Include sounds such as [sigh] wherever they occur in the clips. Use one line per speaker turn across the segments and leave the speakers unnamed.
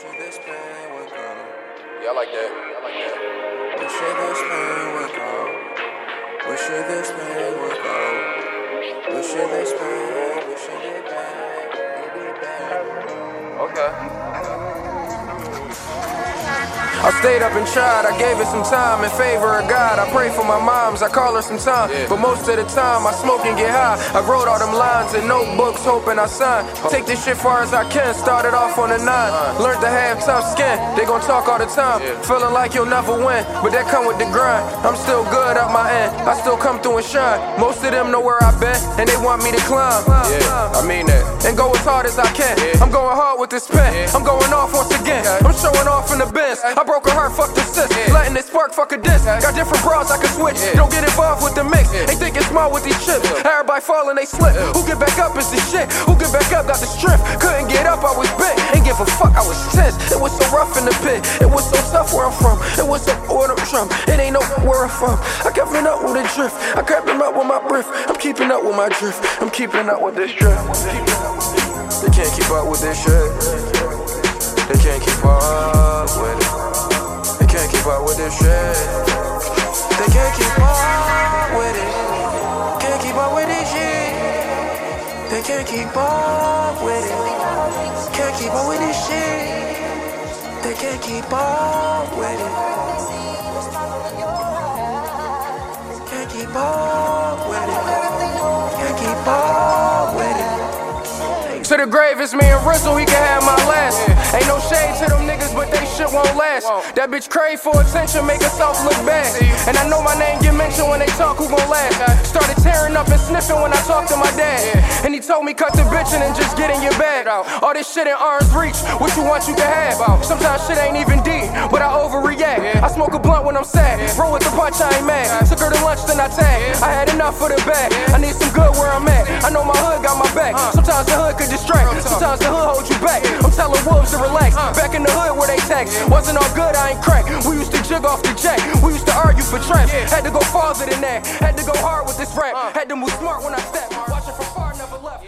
Wishing this pain would go.
Yeah, I like that. I like that.
Wishing this pain would go. Wishing this pain would go. Wishing this pain, wishing it back, it back.
Okay.
I stayed up and tried, I gave it some time in favor of God. I pray for my moms, I call her sometime.
Yeah.
But most of the time, I smoke and get high. I wrote all them lines in notebooks, hoping I sign. Take this shit far as I can, started off on a nine. Learned to have tough skin, they gon' talk all the time.
Yeah.
Feeling like you'll never win, but that come with the grind. I'm still good at my end, I still come through and shine. Most of them know where I've been, and they want me to climb.
Yeah, I mean that.
And go as hard as I can.
Yeah.
I'm going hard with this pen.
Yeah.
I'm going off once again.
Okay.
I'm showing off in the bins. I broke a heart, fuck the sis.
Yeah.
Letting it spark, fuck a diss.
Okay.
Got different bras I can switch. Don't get involved with the mix. Ain't thinking smart with these chips. Everybody falling, they slip. Who get back up is the shit. Who get back up got the strength. Couldn't get up, I was bent. Ain't give a fuck, I was tense. It was so rough in the pit. It was so tough where I'm from. It was so I'm from. It ain't no where I'm from. I kept it up with a drift. I kept him up with my breath. I'm keeping up with my drift. I'm keeping up with this drift. They can't keep up with this shit. They can't keep up with it. They can't keep up with this shit. They can't keep up with it. Can't keep up with this shit. They can't keep up with it. Can't keep up with this shit. They can't keep up with it. Can't keep up with it. Can't keep up with it. To the grave, it's me and Rizzle, he can have my last. Ain't no shade to them niggas, but they shit won't last. That bitch crave for attention, make herself look bad. And I know my name get mentioned when they talk, who gon' laugh? Started tearing up and sniffing when I talked to my dad. And he told me cut the bitchin' and just get in your bag. All this shit in arm's reach, what you want you can have. Sometimes shit ain't even deep, but I overreact. I smoke a blunt when I'm sad, roll with the punch, I ain't mad. Took her to lunch, then I tag. I had enough for the bag. I need some good where I'm at. I know my hood got my back. Sometimes the hood could distract, sometimes the hood hold you back. I'm telling wolves to relax. Uh. Back in the hood where they tax. Wasn't all good, I ain't crack. We used to jig off the jack. We used to argue for traps. Had to go farther than that. Had to go hard with this rap. Uh. Had to move smart when I step. Watching from far, never left.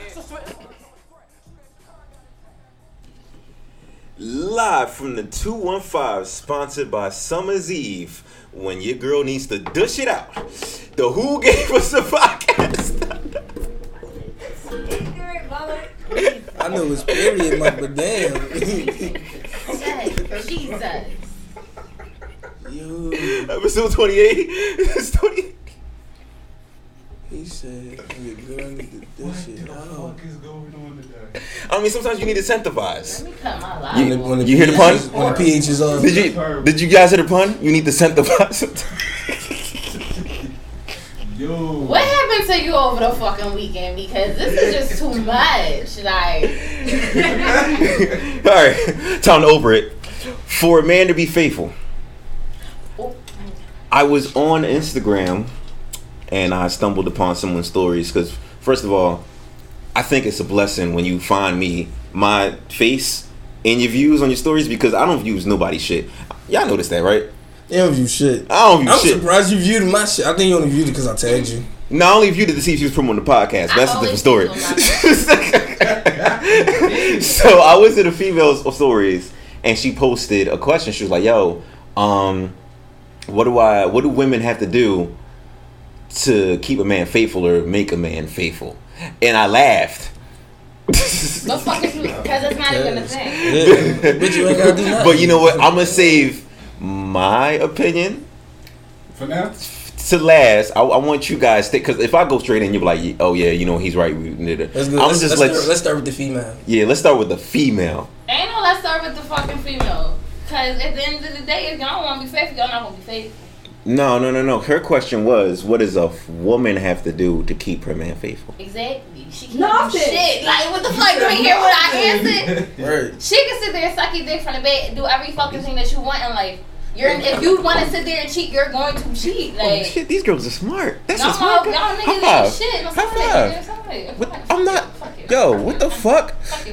Live from the 215, sponsored by Summer's Eve, when your girl needs to dish it out. The Who gave us the podcast.
Ignorant mother.
I know it's period month, but damn.
Yes, Jesus.
Yo,
Episode 28. It's 28.
he said, your girl need to dish it out.
I mean, sometimes you need to incentivize.
Let me cut my life.
You-
When the- when the
you hear the
pH
pun?
When the pH is off.
Did you did you guys hear the pun? You need to incentivize.
What happened to you over the fucking weekend? Because this is just too much. Like,
All right, time to over it. For a man to be faithful, I was on Instagram and I stumbled upon someone's stories because, first of all, I think it's a blessing when you find me, my face, in your views on your stories because I don't views nobody's shit. Y'all noticed that, right?
They don't view shit.
I don't view shit.
I'm
shit.
surprised you viewed my shit. I think you only viewed it because I tagged you.
No, I only viewed it to see if she was promoting the podcast. But that's a different story. [laughs] so I was in the females stories, and she posted a question. She was like, "Yo, um, what do I? What do women have to do to keep a man faithful or make a man faithful?" And I laughed. [laughs]
the fuck is you? Because it's not even a thing.
Yeah. You ain't gotta do nothing.
but you know what? I'm gonna save my opinion
For now?
To last. I, I want you guys stick because if I go straight in, you'll be like, "Oh yeah, you know he's right." We did it.
Let's,
I'm
let's,
just
let's,
let
start, let's start with the female.
yeah. Let's start with the female.
Ain't no let's start with the fucking female. Because at the end of the day, if y'all want to be faithful, y'all not going to be faithful.
No, no, no, no. Her question was, what does a woman have to do to keep her man faithful?
Exactly. She can't
Nothing.
do shit. Like, what the fuck? You ain't hear what I answered? [laughs]
Right.
She can sit there and suck your dick from the bed do every fucking thing that you want in life. You're, if you want to sit there and cheat, you're going to cheat.
Oh,
Like,
shit, these girls are smart. That's
y'all,
a smart
y'all,
girl.
y'all niggas
High
ain't
five.
shit. No,
High
somebody,
five.
nigga.
What- I'm not.
fuck you.
Yo, what the fuck?
Fuck.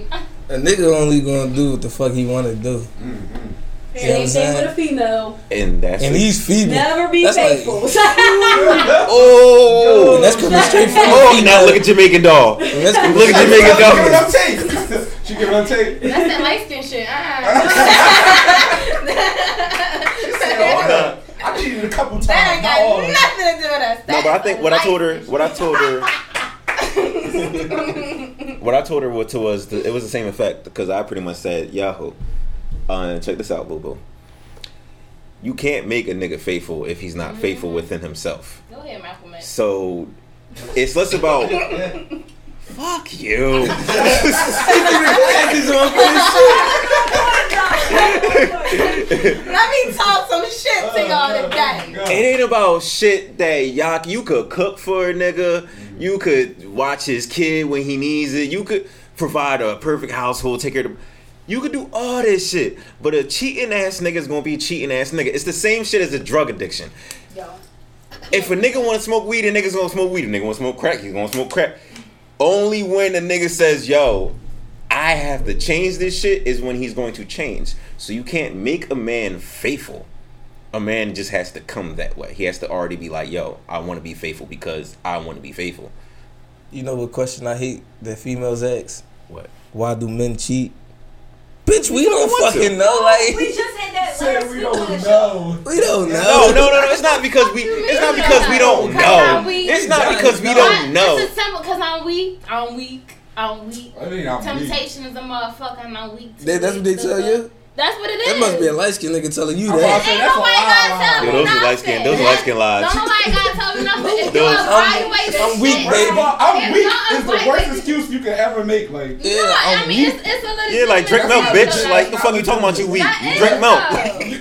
A nigga only gonna do what the fuck he wanna do.
Same
You know what
thing with a female.
And that's
And he's female.
Never be
That's like-
faithful. [laughs] [laughs]
Oh,
And that's coming straight from
oh,
the
now look at Jamaican doll.
That's
Look at
straight-
Jamaican
Give it
doll.
up, take. She can rotate.
That's that light skin shit. Uh-uh. [laughs]
I cheated a couple times.
that ain't
not all
got
of
nothing to do with us.
No, but I think what I told her, what I told her, what I told her was to was the, it was the same effect because I pretty much said, Yahoo, uh, check this out, boo boo. You can't make a nigga faithful if he's not faithful within himself.
Go ahead, Malcolm X.
So it's less about [laughs] fuck you. [laughs] [laughs] [laughs]
Let me talk some shit to y'all oh, today.
It ain't about shit that y'all you could cook for a nigga. You could watch his kid when he needs it. You could provide a perfect household, take care of the you could do all this shit. But a cheating ass nigga is gonna be a cheating ass nigga. It's the same shit as a drug addiction.
Yo.
If a nigga wanna smoke weed, a nigga's gonna smoke weed. A nigga wanna smoke crack, he's gonna smoke crack. Only when a nigga says, yo, I have to change this shit is when he's going to change. So you can't make a man faithful. A man just has to come that way. He has to already be like, yo, I want to be faithful because I want to be faithful.
You know what question I hate that females ask?
What?
Why do men cheat? Bitch, we
fucking
don't
want to.
fucking know. Like
We just had that
Said
last
we
week on
don't know.
we don't know.
No, no, no, no. It's not because we. It's not because we don't know. It's not because we don't know.
It's simple because I'm weak. I'm weak. I'm weak.
I mean, I'm weak.
Temptation is a motherfucker and I'm weak. to
That- that's what they
it.
tell you.
That's what it is.
That must be a light skinned nigga telling you that.
about to say,
Ain't
that's
nobody gotta
lie.
tell
Yo,
me
those are light skin. Those are light skin lies.
Don't nobody gotta tell me nothing. [laughs] If you
Those-
evaluate this
I'm weak,
shit,
First I'm
It's
weak
not
is the worst
this.
excuse you could ever make. Like,
Yeah,
No, I
I'm
mean, it's, it's a little
Yeah, like drink milk, bitch. Like the fuck you talking about? You weak. You drink milk.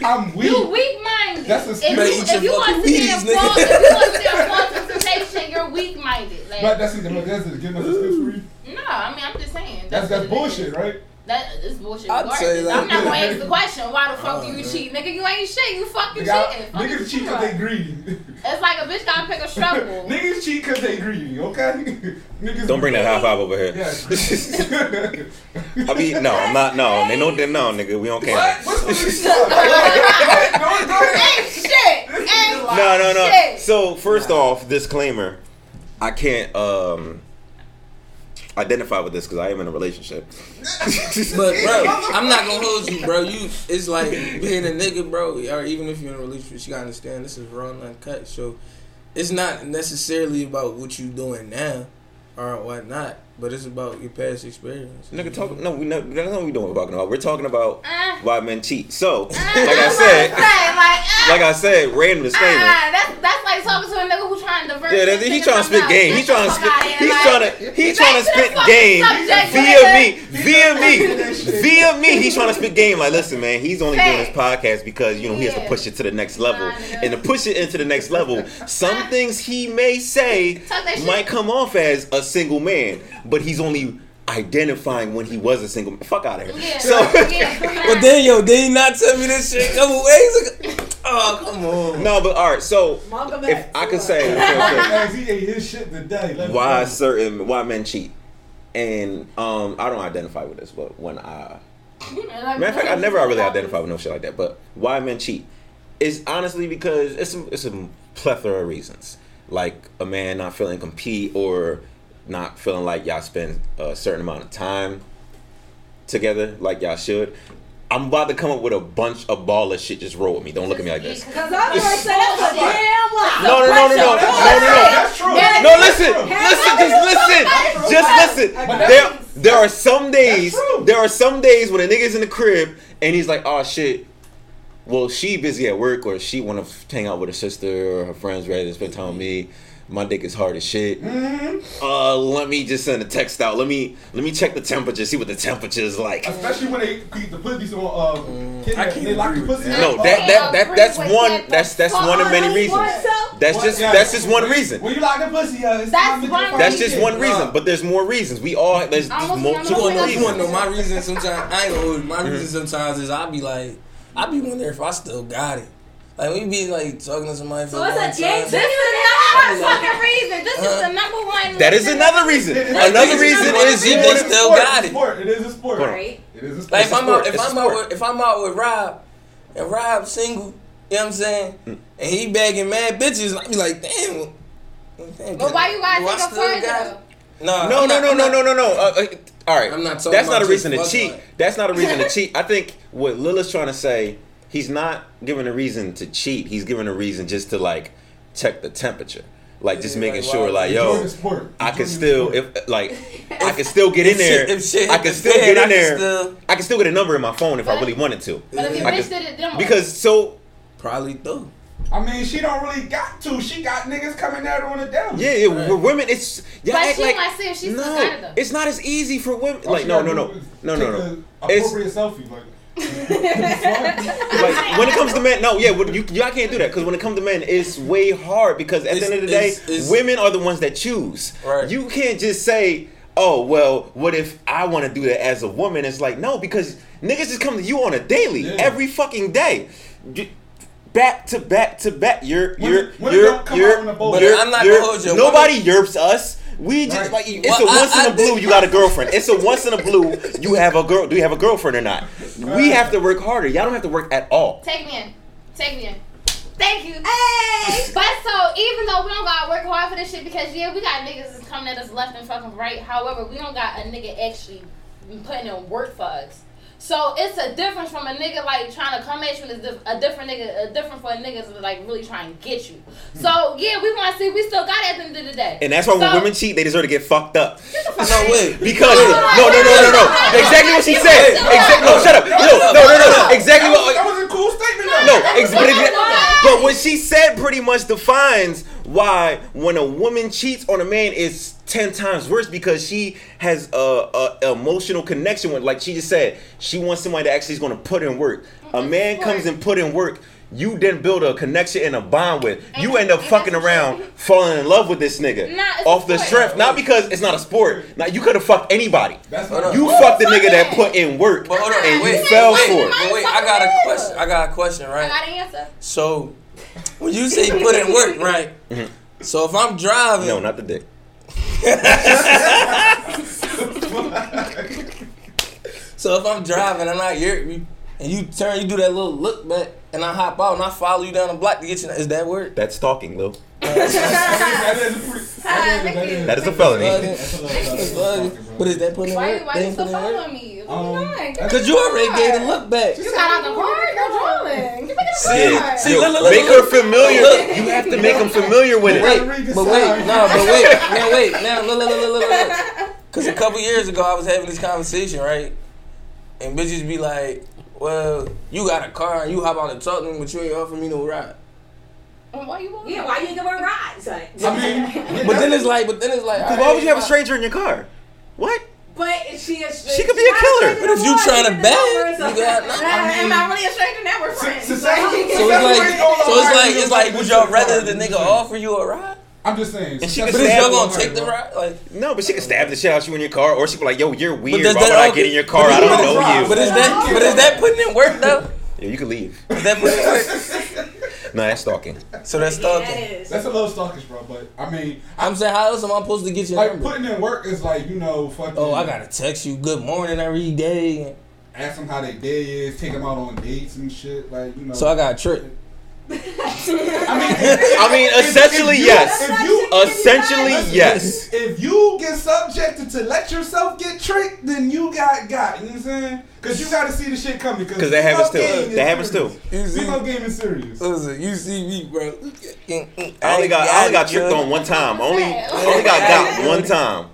I'm weak.
You weak minded.
That's a
if
stupid-
you,
Better eat
if
your
you want to
fucking
see a fall,
nigga.
if you want to see a fall to temptation, you're weak minded. Like,
But that's the that's the give us excuse for you.
No, I mean, I'm just saying.
That's that's
what it
bullshit,
is.
right?
That is bullshit.
I'd say that.
I'm not gonna ask the question. Why the fuck do you
Uh,
cheat, nigga? You ain't shit. You fucking
Nigga,
cheating. Fucking
niggas cheat because they greedy. [laughs]
It's like a bitch gotta pick a struggle. [laughs]
niggas cheat because they greedy. Okay. [laughs] niggas
Don't bring that high five over here.
Yeah.
I mean, no, I'm not. No, they know that. No, nigga, we don't care.
What? What's the reason? What? What? Go- go ahead.
ain't shit. Ain't
No, no, no.
shit.
So first off, disclaimer: I can't um identify with this because I am in a relationship. [laughs]
But bro, I'm not gonna hold you, bro. You, it's like being a nigga, bro. Or even if you're in a relationship, you gotta understand this is raw and uncut. So it's not necessarily about what you doing now or whatnot, but it's about your past experience.
Nigga, talk. No, we know. That's not what we doing. We're talking about. We're talking about
Uh,
why men cheat. So, like
uh,
I
I'm
said,
say, like, uh,
like I said, random disclaimer.
Ah, that's that's like talking to a nigga who's trying to divert.
Yeah,
this
that, he trying to spit game.
else.
He trying to
Get
spit.
fuck
He's
like,
trying to. He trying to
back to the
spit game via me, via me, [laughs] via me. He's trying to spit game. Like, listen, man. He's only doing this podcast because you know he has to push it to the next level, and to push it into the next level, some things he may say
Talk that shit.
might come off as a single man, but he's only identifying when he was a single man. Fuck out of here.
Yeah,
So.
yeah, come
But then, yo, did he not tell me this shit a couple ways ago? Oh, come on.
No, but all right. So
Malcolm
if
X.
I could say
As he ate his shit today.
Why certain why men cheat, and um, I don't identify with this, but when I
Like,
matter of fact, I never really identify with no shit like that. But why men cheat is honestly because it's a, it's a plethora of reasons, like a man not feeling compete or not feeling like y'all spend a certain amount of time together like y'all should. I'm about to come up with a bunch of ball of shit. Just roll with me. Don't look at me like this.
Cause I'm gonna say that's a damn lie.
No, no, no, no, no, no, no, no.
That's true.
No, listen, listen, just listen, just listen. There, there are some days, there are some days when a nigga's in the crib and he's like, oh shit. Well, she busy at work or she want to hang out with her sister or her friends rather than spend time with me. My dick is hard as shit. Uh, let me just send a text out. Let me let me check the temperature, see what the temperature is like.
Especially when they keep the pussy so uh, kidnap,
I can't
they lock the pussy.
that.
No,
up.
that that that that's one that's that's one of many reasons. That's just that's just one reason.
When you lock the pussy up, it's
That's
time to get
one
fucking
That's just one reason, but there's more reasons. We all there's
I
just
almost
multiple
You wanna know? You
reasons.
wanna know my reason? Sometimes I ain't gonna hold you. My reason sometimes is I be like, I be wondering if I still got it. Like we be like talking to somebody for
So
a
it's a
long
Jay
time.
This is the number one fucking reason. This is the number one.
That is another reason. Another reason is
see
you
they
want
It's a
still
sport,
got
it's
it.
a sport. It is a sport.
Right.
It is a sport.
Like
It's
if
a
I'm
sport.
out, if
It's a
I'm out
sport.
with if I'm out with Rob, and Rob single, you know what I'm saying, and he bagging mad bitches, I be like, damn. damn
But why you
do
gotta take a
still
further?
No,
No, no, no, no, no, no, no. Uh, uh, all right.
I'm not
That's not a reason to cheat.
fucking.
That's not a reason to cheat. I think what Lil is trying to say, he's not giving a reason to cheat. He's giving a reason just to like check the temperature, like just
Yeah,
making
like,
sure,
why-
like yo,
sport.
I
Enjoy
can still
sport.
if like [laughs] I can still get in
If
there.
shit- if shit
I
hit
can still
fan,
get
I
in
can
there.
still-
I can still get a number in my phone if I really wanted to.
But if your
I
bitch it, then what?
Because so
Probably do.
I mean, she don't really got to. She got niggas coming at her on the down.
yeah, it, with women it's yeah.
But
act
she
like,
might say if she still
no,
got though.
it's not as easy for women.
All
like no, no, no, no, no, no.
a
It's-
Appropriate selfie, like.
Like [laughs] when it comes to men, no, yeah, what- you y'all can't do that because when it comes to men, it's way hard because at the end of the day,
it's- it's-
women are the ones that choose.
Right.
You can't just say, "Oh, well, what if I want to do that as a woman?" It's like no, because niggas just come to you on a daily,
Yeah.
every fucking day. You- Back to back to back, you're you're you're
don't
you're,
out in a bowl.
But
you're-
I'm not
you're-
gonna hold you.
Nobody yerps us. We just
Right.
like it's
Well,
a once
I-
in
I
a blue.
think-
You got a girlfriend. It's a once in a blue. You have a girl. Do you have a girlfriend or not? We have to work harder. Y'all don't have to work at all.
Take me in. Take me in. Thank you. Hey! But so even though we don't gotta work hard for this shit because yeah, we got niggas that's coming at us left and fucking right. However, we don't got a nigga actually putting in work for us. So it's a difference from a nigga like trying to come at you and it's a different nigga, a different for a nigga that's like really trying to get you. Hmm. So yeah, we want to see we still got it at the end of the day.
And that's why when women cheat, they deserve to get fucked up.
No way.
Because no, no, no, no, no. Exactly what she said. Exactly. No, shut up. No, no, no, no, no. Exactly
That was, that was a cool statement.
No, ex- but, but what she said pretty much defines why when a woman cheats on a man is ten times worse because she has a, a emotional connection with, like she just said, she wants somebody that actually is going to put in work. A man comes and put in work. You then build a connection and a bond with. You end up fucking around,
true.
falling in love with this nigga
Nah,
off the
sport.
strength, not because it's not a sport. Now you could have fucked anybody.
That's what.
You
Who
fucked the
fucking?
nigga that put in work
But hold on,
and
wait,
you fell
wait,
for it.
But wait, I got a question. I got a question, right?
I
right?
got an answer.
So, when you say put in work, right? Mm-hmm. So if I'm driving,
No, not the dick. [laughs]
so if I'm driving and I hear you, and you turn, you do that little look back, and I hop out and I follow you down the block to get you. Is that work?
That's stalking, Lil.
That is a
felony.
That's a little- that's a little fucking, bro.
But is that putting in
Why
work?
you why
They
you still
putting in work?
following me? What
Um,
you
Cause you already gave the look back.
You got out the car. You're drooling. Get back in the
See, see,
Yo,
look, look, look,
make
look.
her familiar. You have to make them familiar with
Wait,
it.
read the
but wait, no, but wait, [laughs] now wait, now look, look, look, look, look, look. Cause a couple years ago I was having this conversation, right? And bitches be like, "Well, you got a car and you hop out and talk to but you ain't offer me no ride."
Why you want
Yeah, why you ain't give her a ride? Son?
I mean, [laughs]
But then it's like, but then it's like,
Why
alright,
would you have a stranger in your car? What?
But is she a
She could be a killer.
But if you tryna bang, you [laughs]
Am I really a stranger now? We're friends.
Successful- [laughs]
So it's like, so it's like, it's like, would y'all rather the
bitches
nigga offer you a ride?
I'm just saying.
And she
But is
stab
y'all gonna take the ride? Like,
No, but she could stab the shit out you in your car, or she be like, "Yo, you're weird. Why
that
would I get in your car? I don't
but-
know you."
but is that, but is that putting in work though?
Yeah, you could leave.
Is that putting in work?
No, that's stalking.
So that's stalking.
is.
That's a little stalkish, bro. But I mean,
I'm saying, how else am I supposed to get your
like
number?
putting in work is like you know, fucking.
Oh, I gotta text you good morning every day.
ask them how their day is, take them out on dates and shit. Like you know.
So I got a trick.
I mean,
I mean, essentially,
if you-
yes.
If you
Essentially, yes.
if you get subjected to let yourself get tricked, then you got got. You know what I'm saying? Because you got to see the shit coming.
Because they have too.
game is
That happens
serious.
too.
You see,
Female game is serious.
listen, you see me, bro.
I only got I only got tricked on one time. Only only got got one time.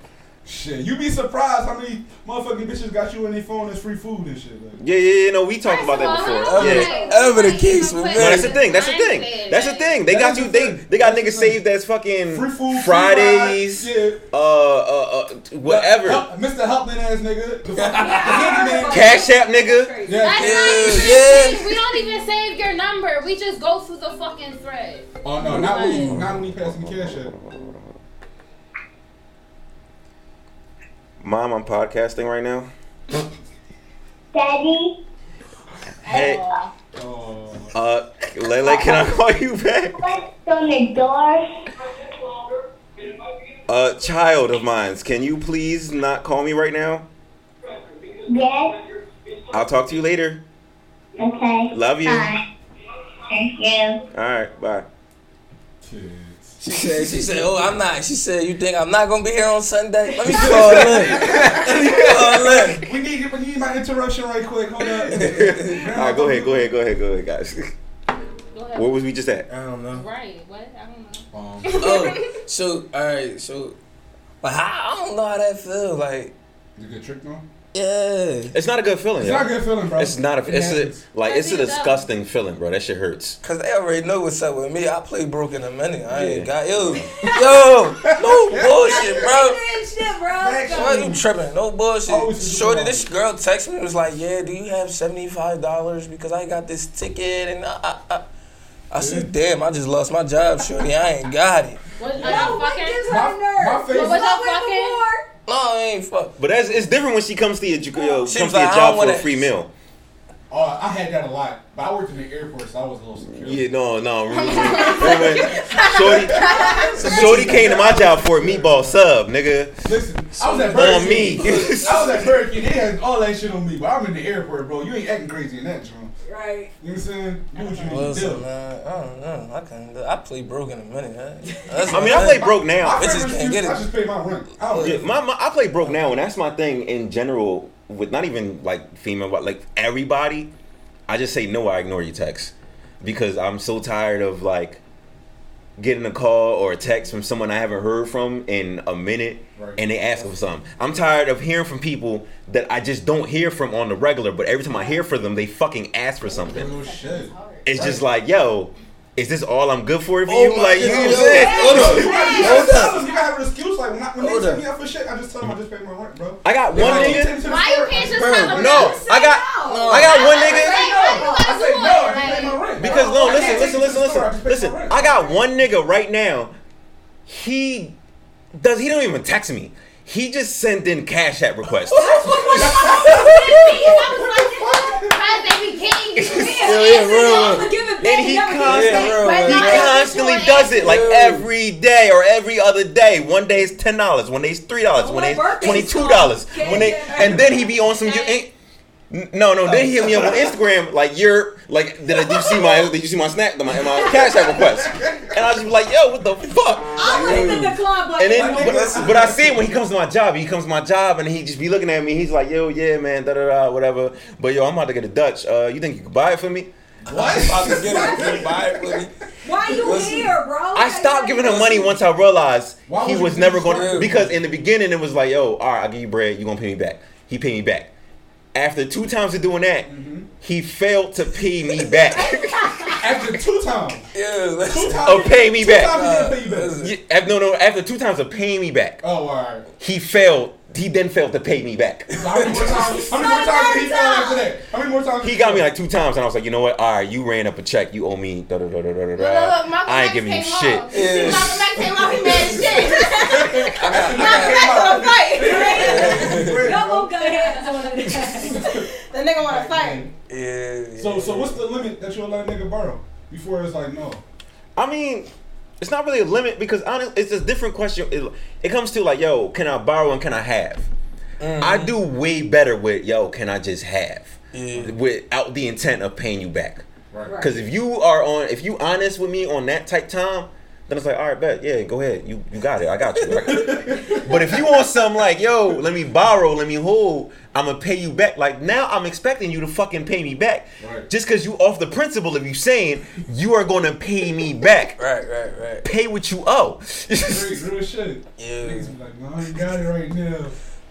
Shit, you be surprised how many motherfucking bitches got you in their phone as free food and shit. Like.
Yeah, yeah, yeah. No, we talked about that before. Yeah.
Ever the case with
No, that's the thing. That's the thing. That's the thing. They got you. They they got niggas saved as fucking
Free food, free
Fridays.
rides, yeah.
Uh, uh, uh, whatever.
Mr. Helpman ass nigga. The fucking- the handyman.
Cash app, nigga.
Yeah.
Yeah, yeah.
We don't even save your number. We just go through the fucking thread.
Oh no, not when you, not when you passing the cash app.
Mom, I'm podcasting right now.
Daddy,
Hey,
Oh.
uh, Lele, can I [laughs] call you back?
what's on the door?
Uh, child of mine, can you please not call me right now?
Yes.
I'll talk to you later.
Okay.
Love you.
Bye. Thank you.
All right, bye.
Kids.
She said, she said, oh, I'm not. She said, you think I'm not gonna be here on Sunday? Let me call in. Let me call in.
We need we need my interruption right quick. Hold up. [laughs]
All right, go ahead, go ahead, go ahead, go ahead, guys.
Go ahead.
Where was we just at?
I don't know.
Right. What? I don't know.
Um, [laughs]
Oh, so all right, so, but how, I don't know how that feels. Like,
you get tricked on?
Yeah,
It's not a good feeling.
It's
yo.
not a good feeling, bro.
It's not a.
It
It's a like it's a
Let's
disgusting feeling, bro. That shit hurts.
cause they already know what's up with me. I play broke in a minute. I ain't got yo, [laughs] yo, no bullshit, bro.
shit, bro.
Why you tripping? No bullshit.
Always
Shorty, this girl texted me was like, "Yeah, do you have seventy five dollars because I got this ticket?" And I, I, I, I said, "Damn, I just lost my job, Shorty. I ain't got it."
What? Are
Yo,
you
what
fucking?
My, my face.
What was
Love
fucking?
No, I ain't fuck.
But that's it's different when she comes to your yo,
She
comes
was
to your job for a free meal.
Oh, I had that a lot, but I worked in the airport, so I was a little secure.
Yeah, no, no. [laughs] Remember, remember Shorty, Shorty came to my job for a meatball sub, nigga.
Listen, I was at Burger
On me.
I was at Burger King. They had all that shit on me, but I'm in the airport, bro. You ain't acting crazy in that joint.
Right.
You know what I'm saying? Do what you need to do.
man, I don't know. I can. I play broke in a minute. huh? [laughs] That's
I mean, I play broke now.
My
Bitches can't get it.
I just pay my rent. I
Yeah, my, my I play broke now, and that's my thing in general with not even like female, but like everybody. I just say no. I ignore your text because I'm so tired of like getting a call or a text from someone I haven't heard from in a minute,
Right.
and they ask for something. I'm tired of hearing from people that I just don't hear from on the regular, but every time I hear from them, they fucking ask for something. It's just like, yo, is this all I'm good for for
Oh
you? Like, you know what I'm saying?
Hold on.
You gotta, you
Hold up.
You gotta have an excuse. Like when, I, when they
Hold
send me up for shit, I just tell them I just paid my rent, bro.
I got one
I
nigga.
take them
Why you can't just tell them
No, I got, I got one nigga.
I
gotta
say no. I just pay my rent.
Because
I
no, listen, listen, listen,
the store, I
listen, listen. I got one nigga right now. He does. He don't even text me. He just sent in cash app requests.
Cause they be getting you.
Yeah, yeah, real.
Give it back.
And he constantly,
Yeah,
he
man.
But not
constantly does it like every day or every other day. One day it's ten dollars, one day it's three dollars, one day it's twenty two dollars, when they and then he be on some. You ain't, No, no. Then he hit me up on Instagram like you're like did, I, did you see my did you see my snap my, my cash app request? And I was just like, yo, what the fuck?
I'm hitting the decline button.
And then,
Like,
but, but I see it when he comes to my job. He comes to my job and he just be looking at me. He's like, "Yo, yeah, man, da da da, whatever." But yo, I'm about to get a Dutch. Uh, you think you could buy it for me?
What? About to get it. You buy it for me?
Why you
Listen.
here, bro?
I stopped giving him money once I realized
Why
he was never going to. Because in the beginning it was like, "Yo, all right, I'll give you bread. You're gonna pay me back?" He paid me back. After two times of doing that, mm-hmm. he failed to pay me back. [laughs]
After two times.
Yeah,
Two times.
Oh, pay me
two
back.
Times he didn't pay you back.
Yeah, no, no. After two times of paying me back,
Oh, alright.
he failed. He then failed to pay me back.
How many more times? How many more times did he fail after that? How many more times? did
He got me like two times, and I was like, you know what? All right, you ran up a check. You owe me. Da da da da da da.
Look, look, look,
I ain't
X
giving you
came
shit.
home.
Yeah.
Malcolm X came home, he mad as shit.
I got, I
Malcolm X
got,
wanna fight. [laughs] Y'all
bro.
both got hands. The nigga wanna fight.
yeah, yeah.
So, so what's the limit that you'll let a nigga borrow before it's like no?
I mean, it's not really a limit because honestly, it's a different question. It, it comes to like, yo, can I borrow and can I have? I mm-hmm. do way better with yo, can I just have?
Yeah.
Without the intent of paying you back.
Right.
Because if you are on, if you honest with me on that type time, then it's like, all right, bet, yeah, go ahead, you you got it, I got you. right? [laughs] but if you want something like, yo, let me borrow, let me hold, I'm gonna pay you back. Like now, I'm expecting you to fucking pay me back,
Right.
just because you off the principle of you saying you are gonna pay me back.
Right, right, right.
Pay what you owe.
Great, real shit.
Yeah.
Niggas like, no, you got it right now.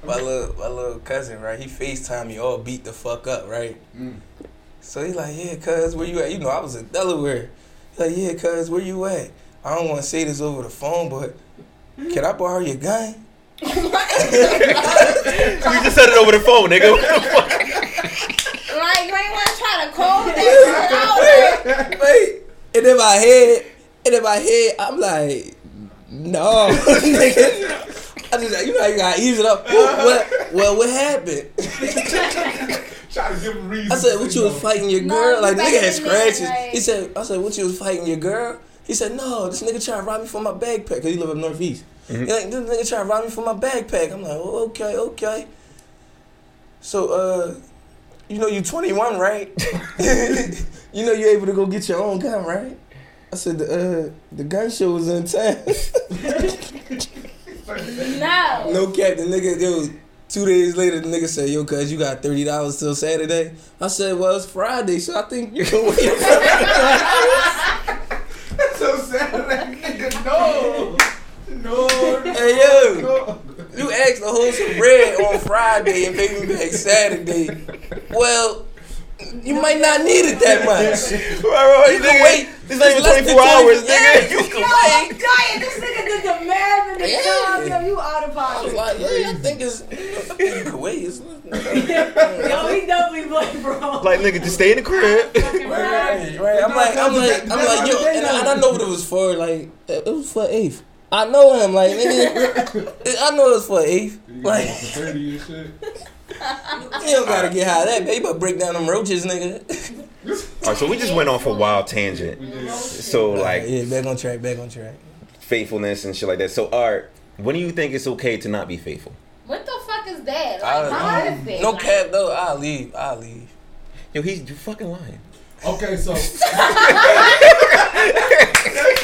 My little, my little cousin, right? He FaceTime me all beat the fuck up, right?
Mm.
So he like, yeah, cuz, where you at? You know, I was in Delaware. He like, yeah, cuz, where you at? I don't want to say this over the phone, but can I borrow your gun? [laughs]
you just said it over the phone, nigga. What the fuck?
Like, you ain't wanna try to call that shit out.
Wait. And in my head, and in my head, I'm like, no, [laughs] nigga. I just, you know, you gotta ease it up. Well, what, well, what happened? [laughs]
Try to give him reason.
I said, what you was fighting your girl?
you
like nigga had scratches.
like-
He said, I said, what you was fighting your girl? He said, no, this nigga trying to rob me for my backpack. Cause he live up northeast. He like, this nigga trying to rob me for my backpack. I'm like, oh, okay, okay. So, uh, you know you're 21, right? [laughs] [laughs] you know you're able to go get your own gun, right? I said the uh, the gun show was in town. [laughs]
No.
no cap, the nigga, yo, two days later, the nigga said, yo, cuz you got $30 till Saturday. I said, well, it's Friday, so I think you can wait.
so Saturday, nigga, no. No.
Hey, yo, you asked to hold some bread on Friday and pay me back Saturday. Well, you might not need it that much.
You
can wait.
This ain't even
It's less
24
than
hours,
20 Yeah,
nigga.
you can
Yo,
wait.
Giant, this nigga did the math and the
Yeah.
time. Yo, you out of
I was
pocket.
like, yeah, I think it's, you can wait. It's, [laughs]
Yo, he definitely black, bro.
Like, nigga, just stay in the crib.
Right, right. I'm like, I'm like, I'm like, yo, and I, and I know what it was for. Like, it was for eighth. I know him. Like, nigga, [laughs] I know it was for eighth. Like,
Thirty shit. [laughs]
you don't gotta get high that, baby. But break down them roaches, nigga.
All right, so we just went off a wild tangent. So, like,
yeah, back on track, back on track.
faithfulness and shit like that. So, Art, when do you think it's okay to not be faithful?
What the fuck is that? Like,
I,
how is it?
no cap though. I'll leave. I'll leave.
Yo, he's you fucking lying.
Okay, so.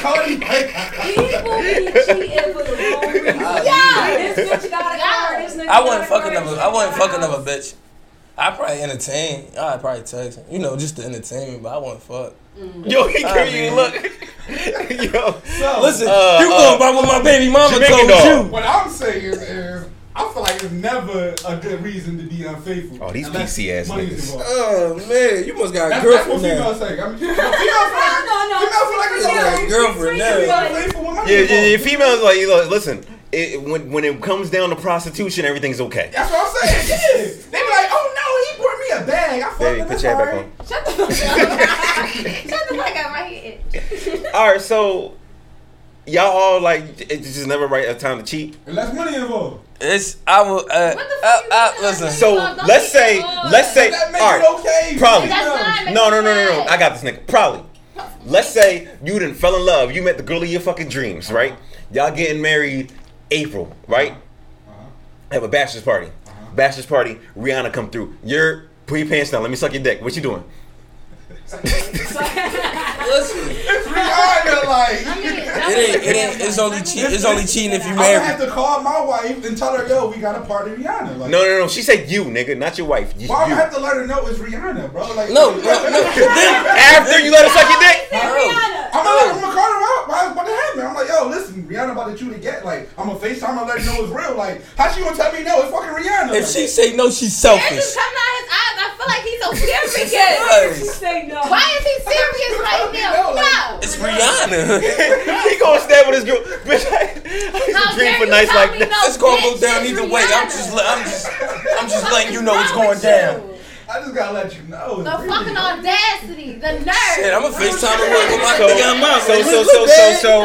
Cody, like,
People be cheating for the wrong reason. Yeah, this bitch got a car. This nigga
I
got
wasn't
a
fucking
car,
of a.
this
I
nigga
wasn't
got a
fucking of a bitch. I probably entertain. I probably text. You know, just to entertain me, but I wasn't fuck.
Yo, he
I
giving you a look. [laughs] Yo,
so,
Listen,
Uh,
you
uh,
going by what my baby mama
Jamaican
told
dog.
you.
what I'm saying is, I feel like it's never a good reason to be unfaithful.
Oh, these PC ass niggas.
involved.
Oh man, you must got a
That's, that's what
girlfriend now.
females say. I mean, [laughs] females feel like,
No, no, no.
females feel like it's
You got a
okay.
girlfriend
to
now.
unfaithful when money
Yeah, yeah, yeah. Females like, look, listen. It, when when it comes down to prostitution, everything's okay.
That's what I'm saying. [laughs] Yeah. They be like, oh no, he brought me a bag. I fucked
Baby, put your head back on.
Shut the fuck up. [laughs] Shut the fuck up right here.
All right, so y'all all like it's just never right a time to cheat.
Unless money involved.
It's I will. Uh,
What the
uh,
you
uh, listen.
So let's say, let's say,
That
all
make
right,
okay.
probably.
That's
No, no, no, no, no. I got this nigga. Probably. Let's say you didn't fell in love. You met the girl of your fucking dreams, right? Y'all getting married April, right? Have a bachelor's party. Bachelor's party. Rihanna come through. You're put your pants down. Let me suck your dick. What you doing? [laughs] [laughs]
Listen,
It's Rihanna, like.
I mean, [laughs]
it ain't. It ain't. It's only cheat. It's only cheating if you
I'm gonna have to call my wife and tell her, yo, we got a party Rihanna. Like,
No, no, no. She said you, nigga, not your wife. You.
Why would I have to let her know it's Rihanna, bro? Like,
No, [laughs] no, no. [laughs] Then,
After you let her suck your dick.
Rihanna.
I'm gonna, I'm gonna call her out. Why about to happen? I'm like, yo, listen, Rihanna about to chew the get. Like, I'm gonna FaceTime her, let her know it's real. Like, how she gonna tell me no? It's fucking Rihanna.
if
Like,
she say no, she's selfish.
is coming out his eyes. I feel like he's so serious.
She
Yes.
say no.
Why is he serious right now? No.
It's Rihanna.
he gonna stand with his girl. Bitch, I, I used to dream for nights like that.
no,
It's gonna go down
it's
either way. I'm just. I'm just. I'm just letting you know what's going down.
I just gotta let you know.
The
It's really-
fucking audacity, the nerve.
Shit, I'm a FaceTime her with with my
So,
nigga on
so, so, so, so, so,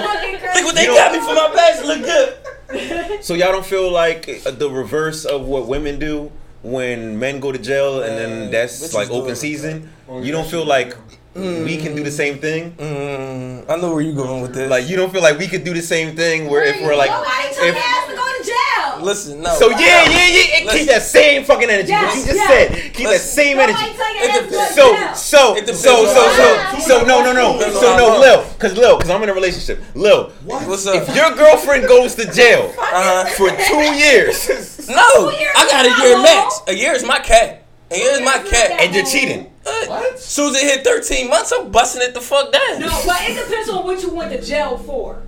Look what they
You
got me for my bachelor. Look good.
so y'all don't feel like uh, the reverse of what women do when men go to jail and then that's
bitches
like open
it.
season. You don't feel like we can do the same thing.
Mm, I know where you're going with this.
Like you don't feel like we could do the same thing where if we're like,
Nobody told
if,
your ass to go to jail.
listen, no.
so yeah, yeah, yeah, and keep that same fucking energy. what you just
yes.
said, keep that same
Nobody
energy.
tell your
It
ass to go
depends.
to
So, so, so, so, so, so, no, no, no. So no, Lil, cause Lil, cause I'm in a relationship. Lil,
What's up?
if your girlfriend goes to jail [laughs]
Uh-huh.
for two years
No, I got a year max. A year is my cap. A year is my cap.
and you're cheating,
What?
Soon as it hit 13 months, I'm busting it the fuck down.
No, but it depends on what you went to jail for.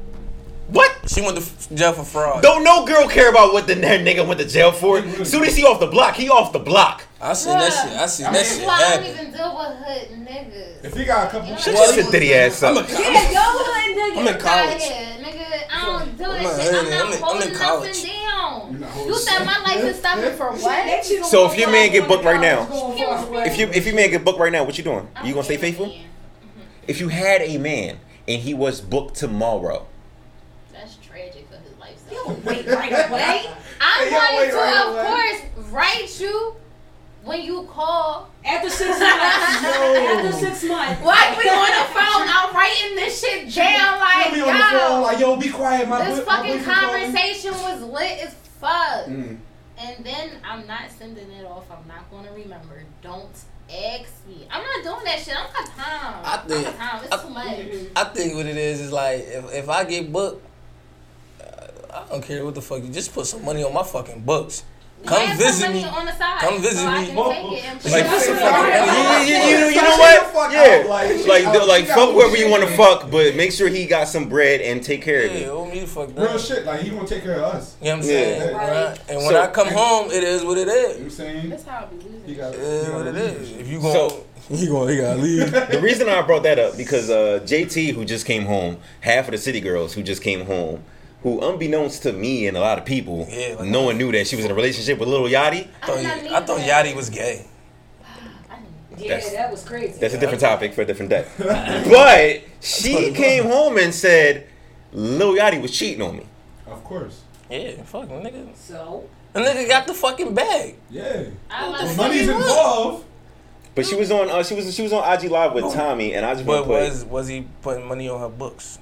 what?
She went to f- jail for fraud.
Don't no girl care about what the that nigga went to jail for. Soon as he off the block, he off the block.
I seen that shit. I seen that
That's
shit
why I don't even deal with hood niggas.
If he got a couple
Shut
Well,
your
you-
ditty ass
I'm a,
up.
Yeah, yo, hood nigga.
I'm in college.
Yeah, nigga, I don't do
I'm
that shit. I'm not
I'm in- I'm in
holding
college.
nothing down.
You're not holding
You said my life is stopping for what?
So if your man get booked right now,
if
If you if your man get booked right now, what you doing? You gonna stay faithful? Mm-hmm. If you had a man and he was booked tomorrow,
That's tragic for his lifestyle.
you don't wait right away.
I'm
Hey,
going to,
right
of
away.
course, write you when you call.
After six months. [laughs] After six months.
Like we on the phone, [laughs] I'm writing this shit down. Like,
He'll be on the phone
yo,
like, yo, be quiet, my
this
boy-
fucking
boyfriend
conversation was lit as fuck.
Mm.
and then I'm not sending it off. I'm not gonna remember. Don't ask me. I'm not doing that shit. I don't got time.
I think-
don't got time. It's too much.
I think what it is is like if, if I get booked, uh, I don't care what the fuck. You just put some money on my fucking books. Come
Have
visit me.
on the side,
Come visit
so
me.
can take it and put
Like,
it
put some fucking.
You, you, you, know- you
Shut
know
the
what? Yeah,
like, she
like
got-
like fuck whoever you want to fuck, but make sure he got some bread and take care of
Yeah,
you.
owe me the fuck
Real shit. Like he gonna take care of us.
You know what I'm
Yeah.
saying?
Right.
Right. And when
So-
I come home, it is what it is.
You know
is.
saying?
That's how I be losing.
He got.
It is what it is. If you
So-
he going, he gotta leave. [laughs]
The reason I brought that up because uh, JT, who just came home, half of the city girls who just came home, who unbeknownst to me and a lot of people,
Yeah, like-
no one knew that she was in a relationship with Lil Yachty.
I thought,
I
I thought. Yachty was gay.
Yeah,
That's-
that was crazy.
That's a different topic for a different day. [laughs] But she came home and said Lil Yachty was cheating on me.
Of course.
Yeah, fuck nigga.
So
The nigga got the fucking bag.
Yeah.
I
What the
like
If
fuck
money's involved.
But she was on uh, she was she was on IG Live with Tommy, and I just want
But
to put.
was was he putting money on her books?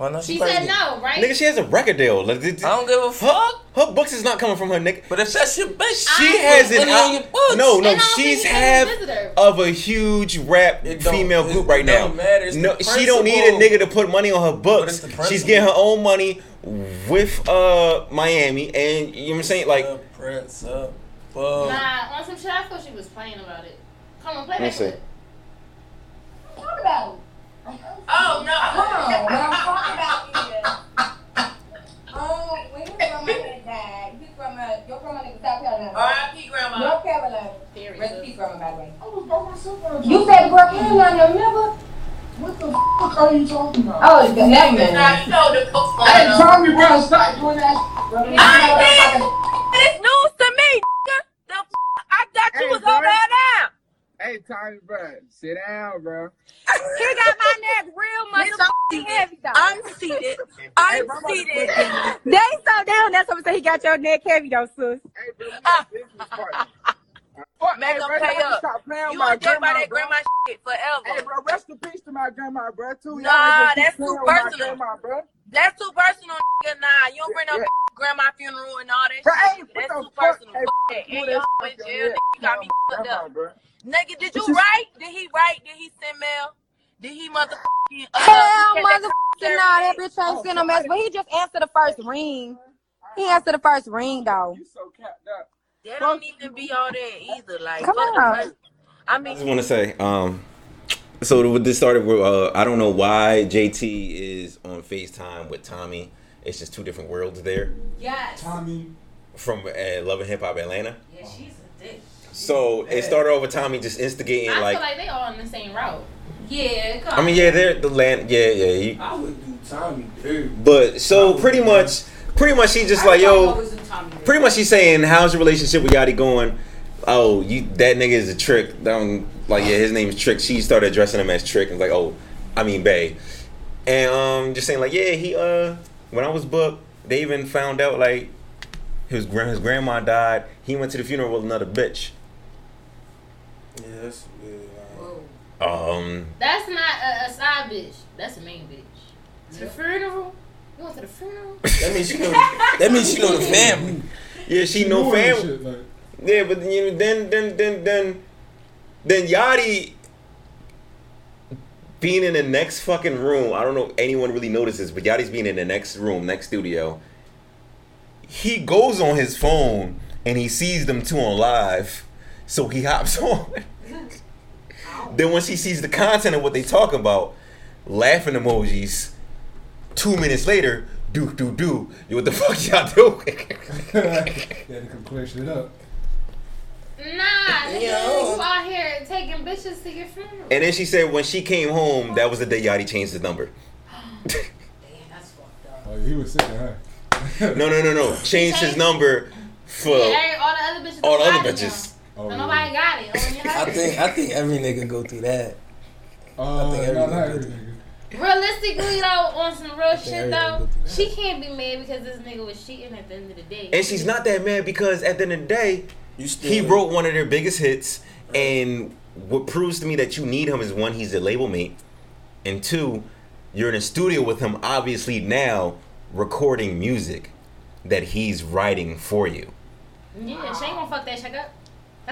Well, no,
She
probably
said no, right?
Nigga, she has a record deal. Like, th- th-
I don't give a fuck.
her books is not coming from her nigga.
But if that's your bitch,
She
I
has
put
an
money on your books.
no, no.
And I don't
She's half
he's a visitor.
of a huge rap female group right
it
now.
don't
No, she don't need a nigga to put money on her books.
it's the
She's getting her own money with uh Miami, and you know what I'm saying? Like,
Prince up. Well,
Nah, on some shit, I thought she was playing about it. Come on, play
Let me
that
see.
clip.
Talk about.
Oh no.
Hold. What I'm talking about is. Oh, when your grandma had died, his grandma, your grandma lived in South Carolina.
R.I.P. Grandma.
North Carolina. Rest in grandma, by the way. You said North Carolina, remember?
What the fuck are you talking about?
Oh, it's never
Now
mind.
you know the book
Hey,
going on.
Tommy Brown, stop doing that. shit, bro.
It's news to me. nigga. The f- I thought you
Hey,
was over there now.
Hey, Tommy, bro, sit down, bro.
He got my neck real motherfucking heavy though. I'm seated. I'm seated.
They so down. That's what I'm saying. He got your neck heavy though, sis.
Hey, bro, we business partners. Fuck,
Make
hey,
them
bro,
pay up.
Stop playing
You
with my
want about
grandma,
that
bro.
grandma shit forever.
Hey, bro, rest in peace to my grandma, bro, too. Y'all
Nah, that's too personal.
grandma, bro.
That's too personal, nigga. Nah, you don't bring no
Yeah.
grandma funeral and all that
Bro,
shit.
what
That's too
fuck?
personal.
Hey,
Fuck that. And
that
your hoe
shit
in jail. Nigga, you got me fucked up.
bro.
Nigga, did you write? Did he write? Did he send mail? Did he motherfucking uh,
Hell,
get that
motherfucking nah, that bitch ain't send no mess, but he just answered the first ring. He answered the first ring though.
You so capped up.
That don't even be all that either. Like,
Come on.
first- I
I just want to say, um, so with this started with, uh, I don't know why JT is on FaceTime with Tommy. It's just two different worlds there
Yes.
Tommy.
from uh, Love and Hip Hop Atlanta.
Yeah, she's a dick.
So it started over with Tommy just instigating,
I
like,
feel like they all on the same route.
Yeah.
I mean, yeah, they're the land, yeah, yeah. He,
I would do Tommy dirty.
but so pretty much, pretty much, he just like, yo, pretty much, he's saying, how's your relationship with Yachty going? Oh, you that nigga is a trick. Um, like, yeah, his name is Trick. She started addressing him as Trick, and like, oh, I mean, Bay, and um, just saying like, yeah, he uh, when I was booked, they even found out like his grand his grandma died. He went to the funeral with another bitch.
Yeah, that's weird.
Um,
That's not a, a side bitch. That's a main bitch. To the funeral? You went to the funeral? [laughs]
That means she know. That means she know the family.
yeah, she,
She
no family.
shit, like-
Yeah, but you know, then then then then then Yachty being in the next fucking room. I don't know if anyone really notices, but Yachty's being in the next room, next studio. He goes on his phone and he sees them two on live, so he hops [laughs] on. then once he sees the content of what they talk about, laughing emojis. Two minutes later, do do do. Yo, what the [laughs] fuck y'all doing?
They had to come clear shit up.
Nah, nigga,
Yo.
you out here taking bitches to your funeral.
And then she said when she came home, that was the day Yachty changed his number.
Damn, that's fucked up.
Oh, he was sick of her.
No, no, no, no. Changed his number for
yeah, all the other bitches.
all the other
got it
bitches.
Now.
Oh,
So nobody got it.
I think. I think every nigga go through that.
Uh,
think
no,
everything
not
good.
every nigga.
Realistically, though, on some real shit, though,
go through that.
she can't be mad because this nigga was cheating at the end of the day.
And she's not that mad because at the end of the day,
You still.
he wrote one of their biggest hits. And what proves to me that you need him is one, he's a label mate. And two, you're in a studio with him, obviously now recording music that he's writing for you.
Yeah, she ain't gonna fuck that check up.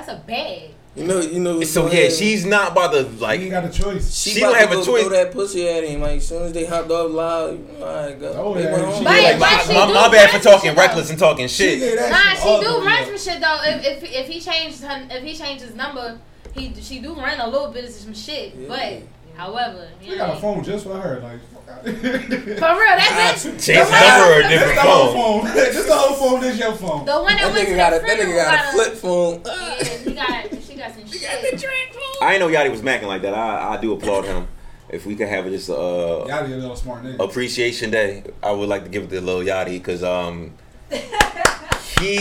That's a bag.
You know, you know.
So yeah,
happen?
she's not about to like.
You ain't got a choice.
She,
She
about
don't
to
have a choice.
Throw that pussy at him. Like as soon as they hopped off loud, you know, all right, go.
Oh, yeah, she.
But-
Like,
but
my,
she
my, my bad for talking
shit, though.
reckless and talking shit.
gave that
Nah, she do
the way
run
up.
some shit though. If if, if he changed her, if he changed his number, he she do run a little bit of some shit.
Yeah.
But however,
She
you
got a phone just for her. Like, fuck out [laughs]
for real, that bitch.
Change the number or a different
the
phone.
phone. [laughs] This the whole phone. This your phone.
The one that,
That
went to
nigga got a that nigga
funeral
got a flip phone. [laughs]
Yeah, he got she got some shit. Got the drink
I ain't know Yachty was macking like that. I, I do applaud him. If we could have just a uh,
Yachty a little smart nigga.
appreciation day, I would like to give it to Lil Yachty because um he.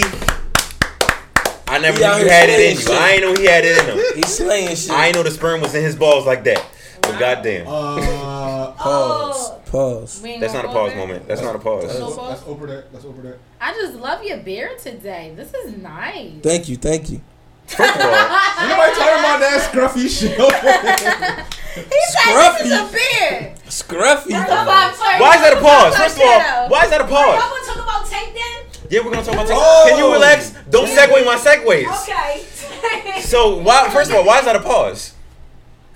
I never
He
knew you had it in
slaying
you. I ain't know he had it in him.
He's slaying shit.
I ain't know the sperm was in his balls like that. But goddamn,
Uh,
Pause.
Oh.
Pause.
That's not a pause
there?
moment. That's not a pause.
let's,
No pause?
let's over that. Let's over that.
I just love your beard today. This is nice.
Thank you, thank you.
First of all,
Anybody talking about that scruffy [laughs] shit?
He's like, this is a beard.
Scruffy.
why is that a pause? First of all, why is that a
Y'all
pause?
wanna talk about take then?
Yeah, we're gonna talk about.
Oh.
Can you relax? Don't segue my segues.
Okay. [laughs]
So why? First of all, why is that a pause?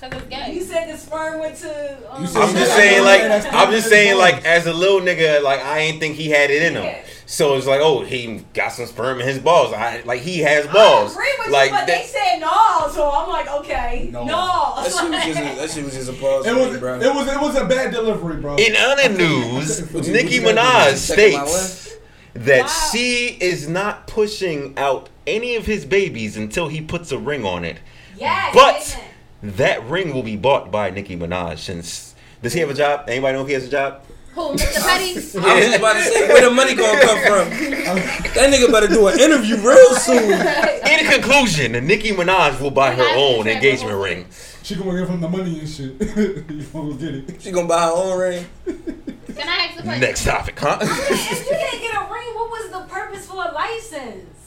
Cause it's gay.
You said the sperm went to. Um,
You said-
I'm just saying, like, I'm just saying, like, as a little nigga, like, I ain't think he had it in him.
Yeah.
So it's like, oh, he got some sperm in his balls. I like he has
I
balls.
agree with
like
you, but they said no, so I'm like, okay,
No.
no.
That shit was just a, that shit was just a pause. [laughs]
It
for me,
was.
bro.
It was. It was a bad delivery, bro.
in other news,
What
Nicki Minaj
got
Checking my
states that
Wow.
she is not pushing out any of his babies until he puts a ring on it.
yes,
But
amen.
That ring will be bought by Nicki Minaj. Since does he have a job? Anybody know if he has a job?
Who, Mr. [laughs] Petty? [laughs]
I was just about to say, where the money gonna come from? That nigga better do an interview real soon. [laughs]
In conclusion, Nicki Minaj will buy her own engagement ring.
She gonna give him the money and shit. you gonna get it.
She gonna buy her own ring.
Can I ask a question?
Next topic, huh?
if you didn't get a ring, what was the purpose for a license?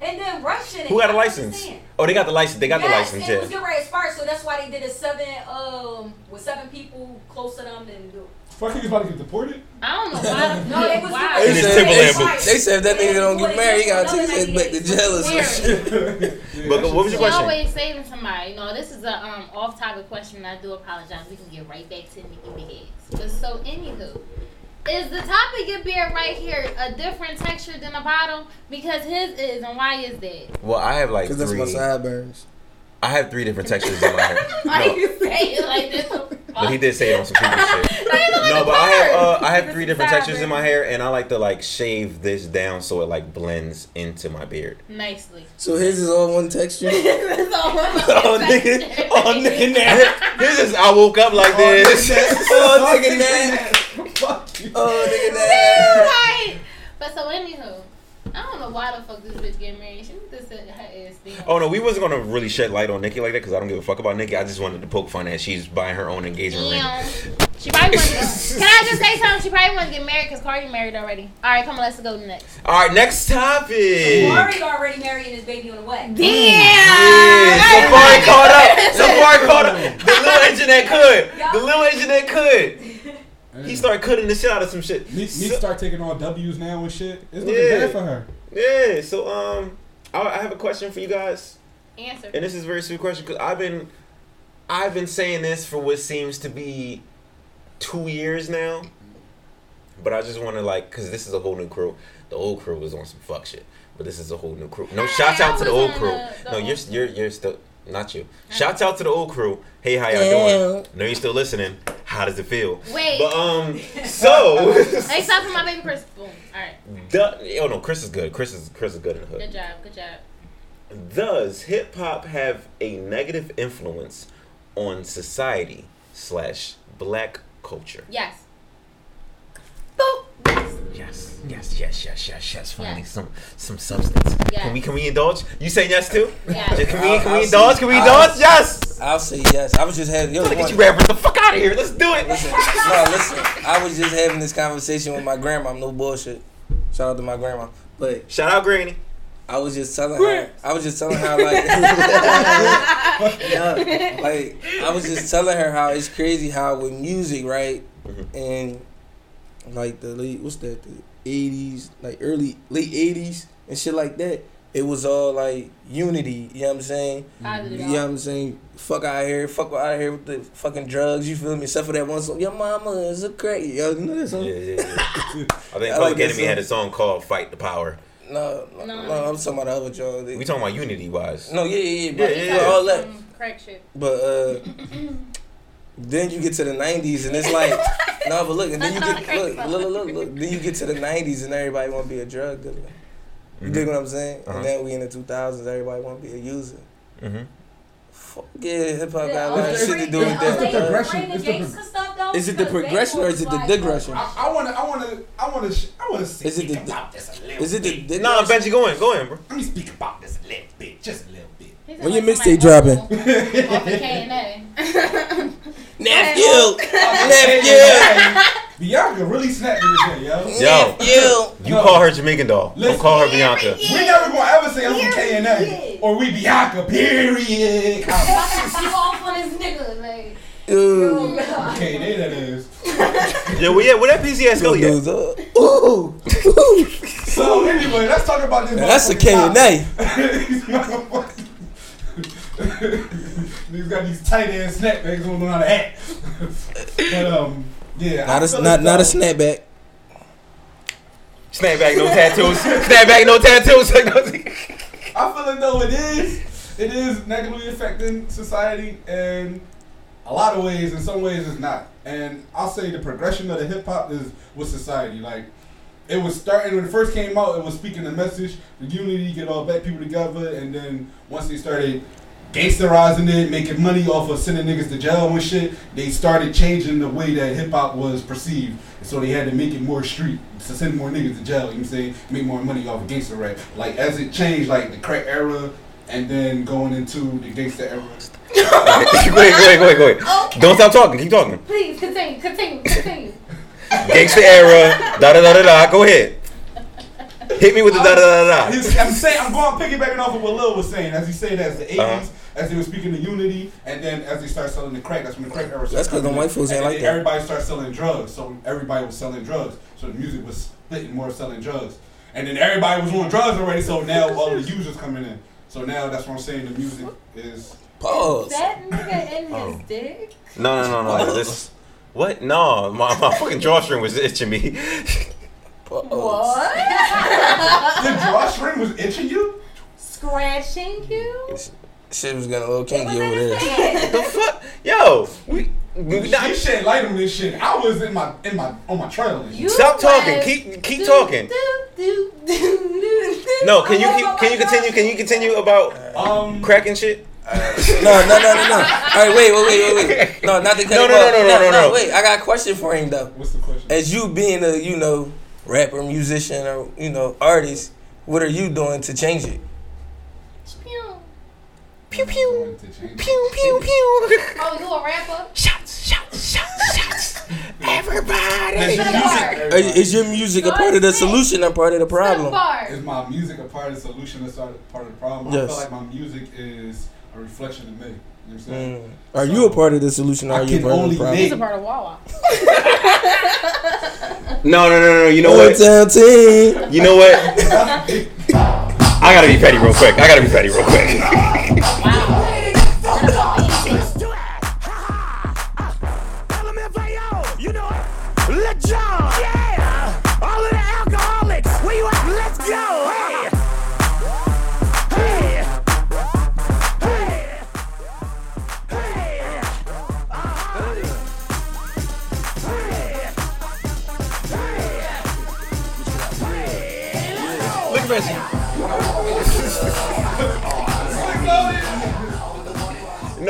And then rushing.
Who got
I
a
don't
license?
understand.
Oh, they got the license. They got the license.
and it was
Yeah.
getting ready to expire, so that's why they did a seven, um, with seven people close to them and do.
Fuck, he's about to get deported.
I don't know why. [laughs]
No, they was
Wow.
They said, they, they said if that nigga don't get married, he gotta take his head back to jail or some shit. [laughs]
But what was your
She
question?
always saving somebody. No, this is a um off-topic question. and I do apologize. We can get right back to Nicki Big Eggs. But so, anywho, is the top of your beard right here a different texture than the bottom? Because his is, and why is that?
Well, I have like three.
Cause that's my
three.
sideburns.
I have three different textures in my hair. [laughs]
Why
No,
you say it like this? [laughs]
but he did say it on some people shit. [laughs] No, but I have uh, I have three different textures in my hair, and I like to like shave this down so it like blends into my beard.
Nicely.
So his is all one texture.
That's all
Oh nigga, oh nigga, that.
This is I woke up like this.
Oh nigga, that.
Fuck you.
Oh nigga, [laughs] that.
Right. But so, anywho, I don't know why the fuck this bitch get married. She need to sit her ass down.
Oh no, we wasn't gonna really shed light on Nicki like that because I don't give a fuck about Nicki. I just wanted to poke fun at she's buying her own engagement ring.
She probably want to. [laughs] Can I just say something? She probably want to get married because Cardi married already. All right, come on, let's go to next.
All right, next topic.
Mari already married and his baby on the way. Damn.
Yeah, Safaree caught up. Safaree caught up. [laughs] The little engine that could. The little engine that could. He started cutting the shit out of some shit.
Need, need to start taking all W's now and shit. It's looking
Yeah.
bad for her.
Yeah. So um, I, I have a question for you guys,
Answer.
and this is a very sweet question because I've been, I've been saying this for what seems to be two years now, but I just want to like because this is a whole new crew. The old crew was on some fuck shit, but this is a whole new crew. No,
Hey,
shouts out to the old crew.
the- the
no,
old
you're you're you're still not you. Shouts out to the old crew. Hey, how y'all
Yeah.
doing? Know you're still listening. How does it feel?
Wait.
But um, [laughs] so
Hey, stop for my baby Chris. Boom. All right.
the, oh no, Chris is good. Chris is Chris is good in the hood.
Good job. Good job.
Does hip hop have a negative influence on society slash black culture?
Yes.
Yes, yes, yes, yes, yes, yes. Finally,
Yes.
some some substance.
Yes.
Can we can we indulge? You say yes too?
Yes.
Can we
I'll-
can we
I'll
indulge?
see.
Can we
I'll-
indulge? Yes.
I'll say yes. I was just having. Yo,
Look at you rappers. The fuck out of here. Let's do it.
Listen, no, listen. I was just having this conversation with my grandma. No bullshit. Shout out to my grandma. But
Shout out Granny.
I was just telling her. I was just telling her like, [laughs] [laughs] Yeah, like I was just telling her how it's crazy how with music, right,
Mm-hmm.
and like the late what's that the eighties, like early late eighties and shit like that. it was all like unity. You know what I'm saying?
Positive.
You know what I'm saying? Fuck out here, fuck out here with the fucking drugs. You feel me? Except for that one song, your mama is a crack. Yo, you know that song?
Yeah, yeah, yeah. [laughs] I think
I like
Public
that
Enemy had a song called "Fight the Power."
No, no, no, I'm talking about the other Joe.
We talking about unity wise.
No, yeah, yeah, yeah,
Yeah,
but,
yeah,
but
yeah.
all that.
Some crack shit.
But uh, [clears throat] then you get to the '90s and it's like, [laughs] no, but look, and then you get look, look, look, look, look. Then you get to the '90s and everybody want to be a drug dealer. You dig what I'm saying?
Uh-huh.
And then we in the 2000s, everybody want to be a user.
Mm-hmm.
Fuck yeah, hip hop got a lot of shit to do with
it's
that.
the
progression.
The
It's the
gangsta stuff though.
Is it the progression or is it the digression?
I, I wanna, I wanna, I wanna, I wanna speak
Is it the-
about this a little
Is it the
bit.
Nah, Benji, go in, go in, bro.
Let me speak about this a little bit, just a little bit.
He
When your
sound like
mixtape dropping? [laughs] [laughs]
somebody Off.
Nephew, nephew, [laughs]
Bianca really snapped me today, yo.
Yo,
nephew.
you call her Jamaican doll. Don't call her Bianca.
We never gonna ever say I'm from K and A or we Bianca. Period.
If I can see off on this nigga, like.
Ooh.
Okay, there that is. [laughs]
Yeah, well, yeah, where that PCS go yet?
Dudes up. Ooh. [laughs]
So anyway, let's talk about this.
Now, that's a
motherfucking
K and A. [laughs]
topic. These got these tight ass snapbacks on how to act. [laughs] but um, yeah.
Not
I
a not not a snapback.
Snapback, no tattoos. Snapback, no tattoos. [laughs]
I feel as though it is, it is negatively affecting society in a lot of ways. In some ways, it's not. And I'll say the progression of the hip hop is with society. Like it was starting when it first came out. It was speaking the message, the unity, get all black people together. And then once they started gangsterizing it, making money off of sending niggas to jail and shit, they started changing the way that hip hop was perceived. So they had to make it more street to send more niggas to jail. You know what I'm saying? Make more money off of gangster rap. Like as it changed, like the crack era, and then going into the gangster era.
go ahead, go ahead, go ahead, go ahead. Don't stop talking. Keep talking.
Please continue, continue, continue.
Gangsta era. Da da da da da. Go ahead. Hit me with the da da da da.
I'm saying I'm going piggybacking off of what Lil was saying. As he said, as the 80s,
Uh-huh.
As they were speaking to unity, and then as they start selling the crack, that's when the crack era. started
That's 'cause them
coming
white folks ain't like that.
Everybody started selling drugs, so everybody was selling drugs. So the music was splitting more selling drugs, and then everybody was on drugs already. So now all the users coming in. So now that's what I'm saying. The music is.
Pause.
That nigga in his
Oh.
dick.
No, no, no, no. This. What? No, my, my fucking drawstring was itching me.
What? [laughs]
The drawstring was itching you.
Scratching you?
Shit was getting a little kinky over there. [laughs]
the fuck, yo, we. we not,
You shed light on this shit. I was in my in my on my trailer. and shit.
Stop talking. Keep keep
do,
talking.
do, do, do, do, do.
No, can you keep, can you continue? Can you continue about
Um,
cracking shit?
No, no, no, no, no. All right, wait, wait, wait, wait, wait. No, not to cut
No,
him
no,
off.
no, no, no, no.
Wait, I got a question for him though.
What's the question?
As you being a, you know, rapper, musician, or you know, artist, what are you doing to change it?
Pew.
Pew pew pew pew pew. [laughs]
Oh, you a rapper?
Shots, shots, shots, shots. Everybody.
Is your music, is, is your music a part of the solution or part of the problem?
Is my music a part of the solution or part of the problem?
Yes.
I feel like my music is a reflection of me. You know what I'm saying?
Mm. Are you a part of the solution or
I
are you a
can
part of the problem?
He's a part of Wawa. [laughs]
No, no, no, no. You know what?
Hotel team.
You know what? [laughs] I gotta be petty real quick. I gotta be petty real quick.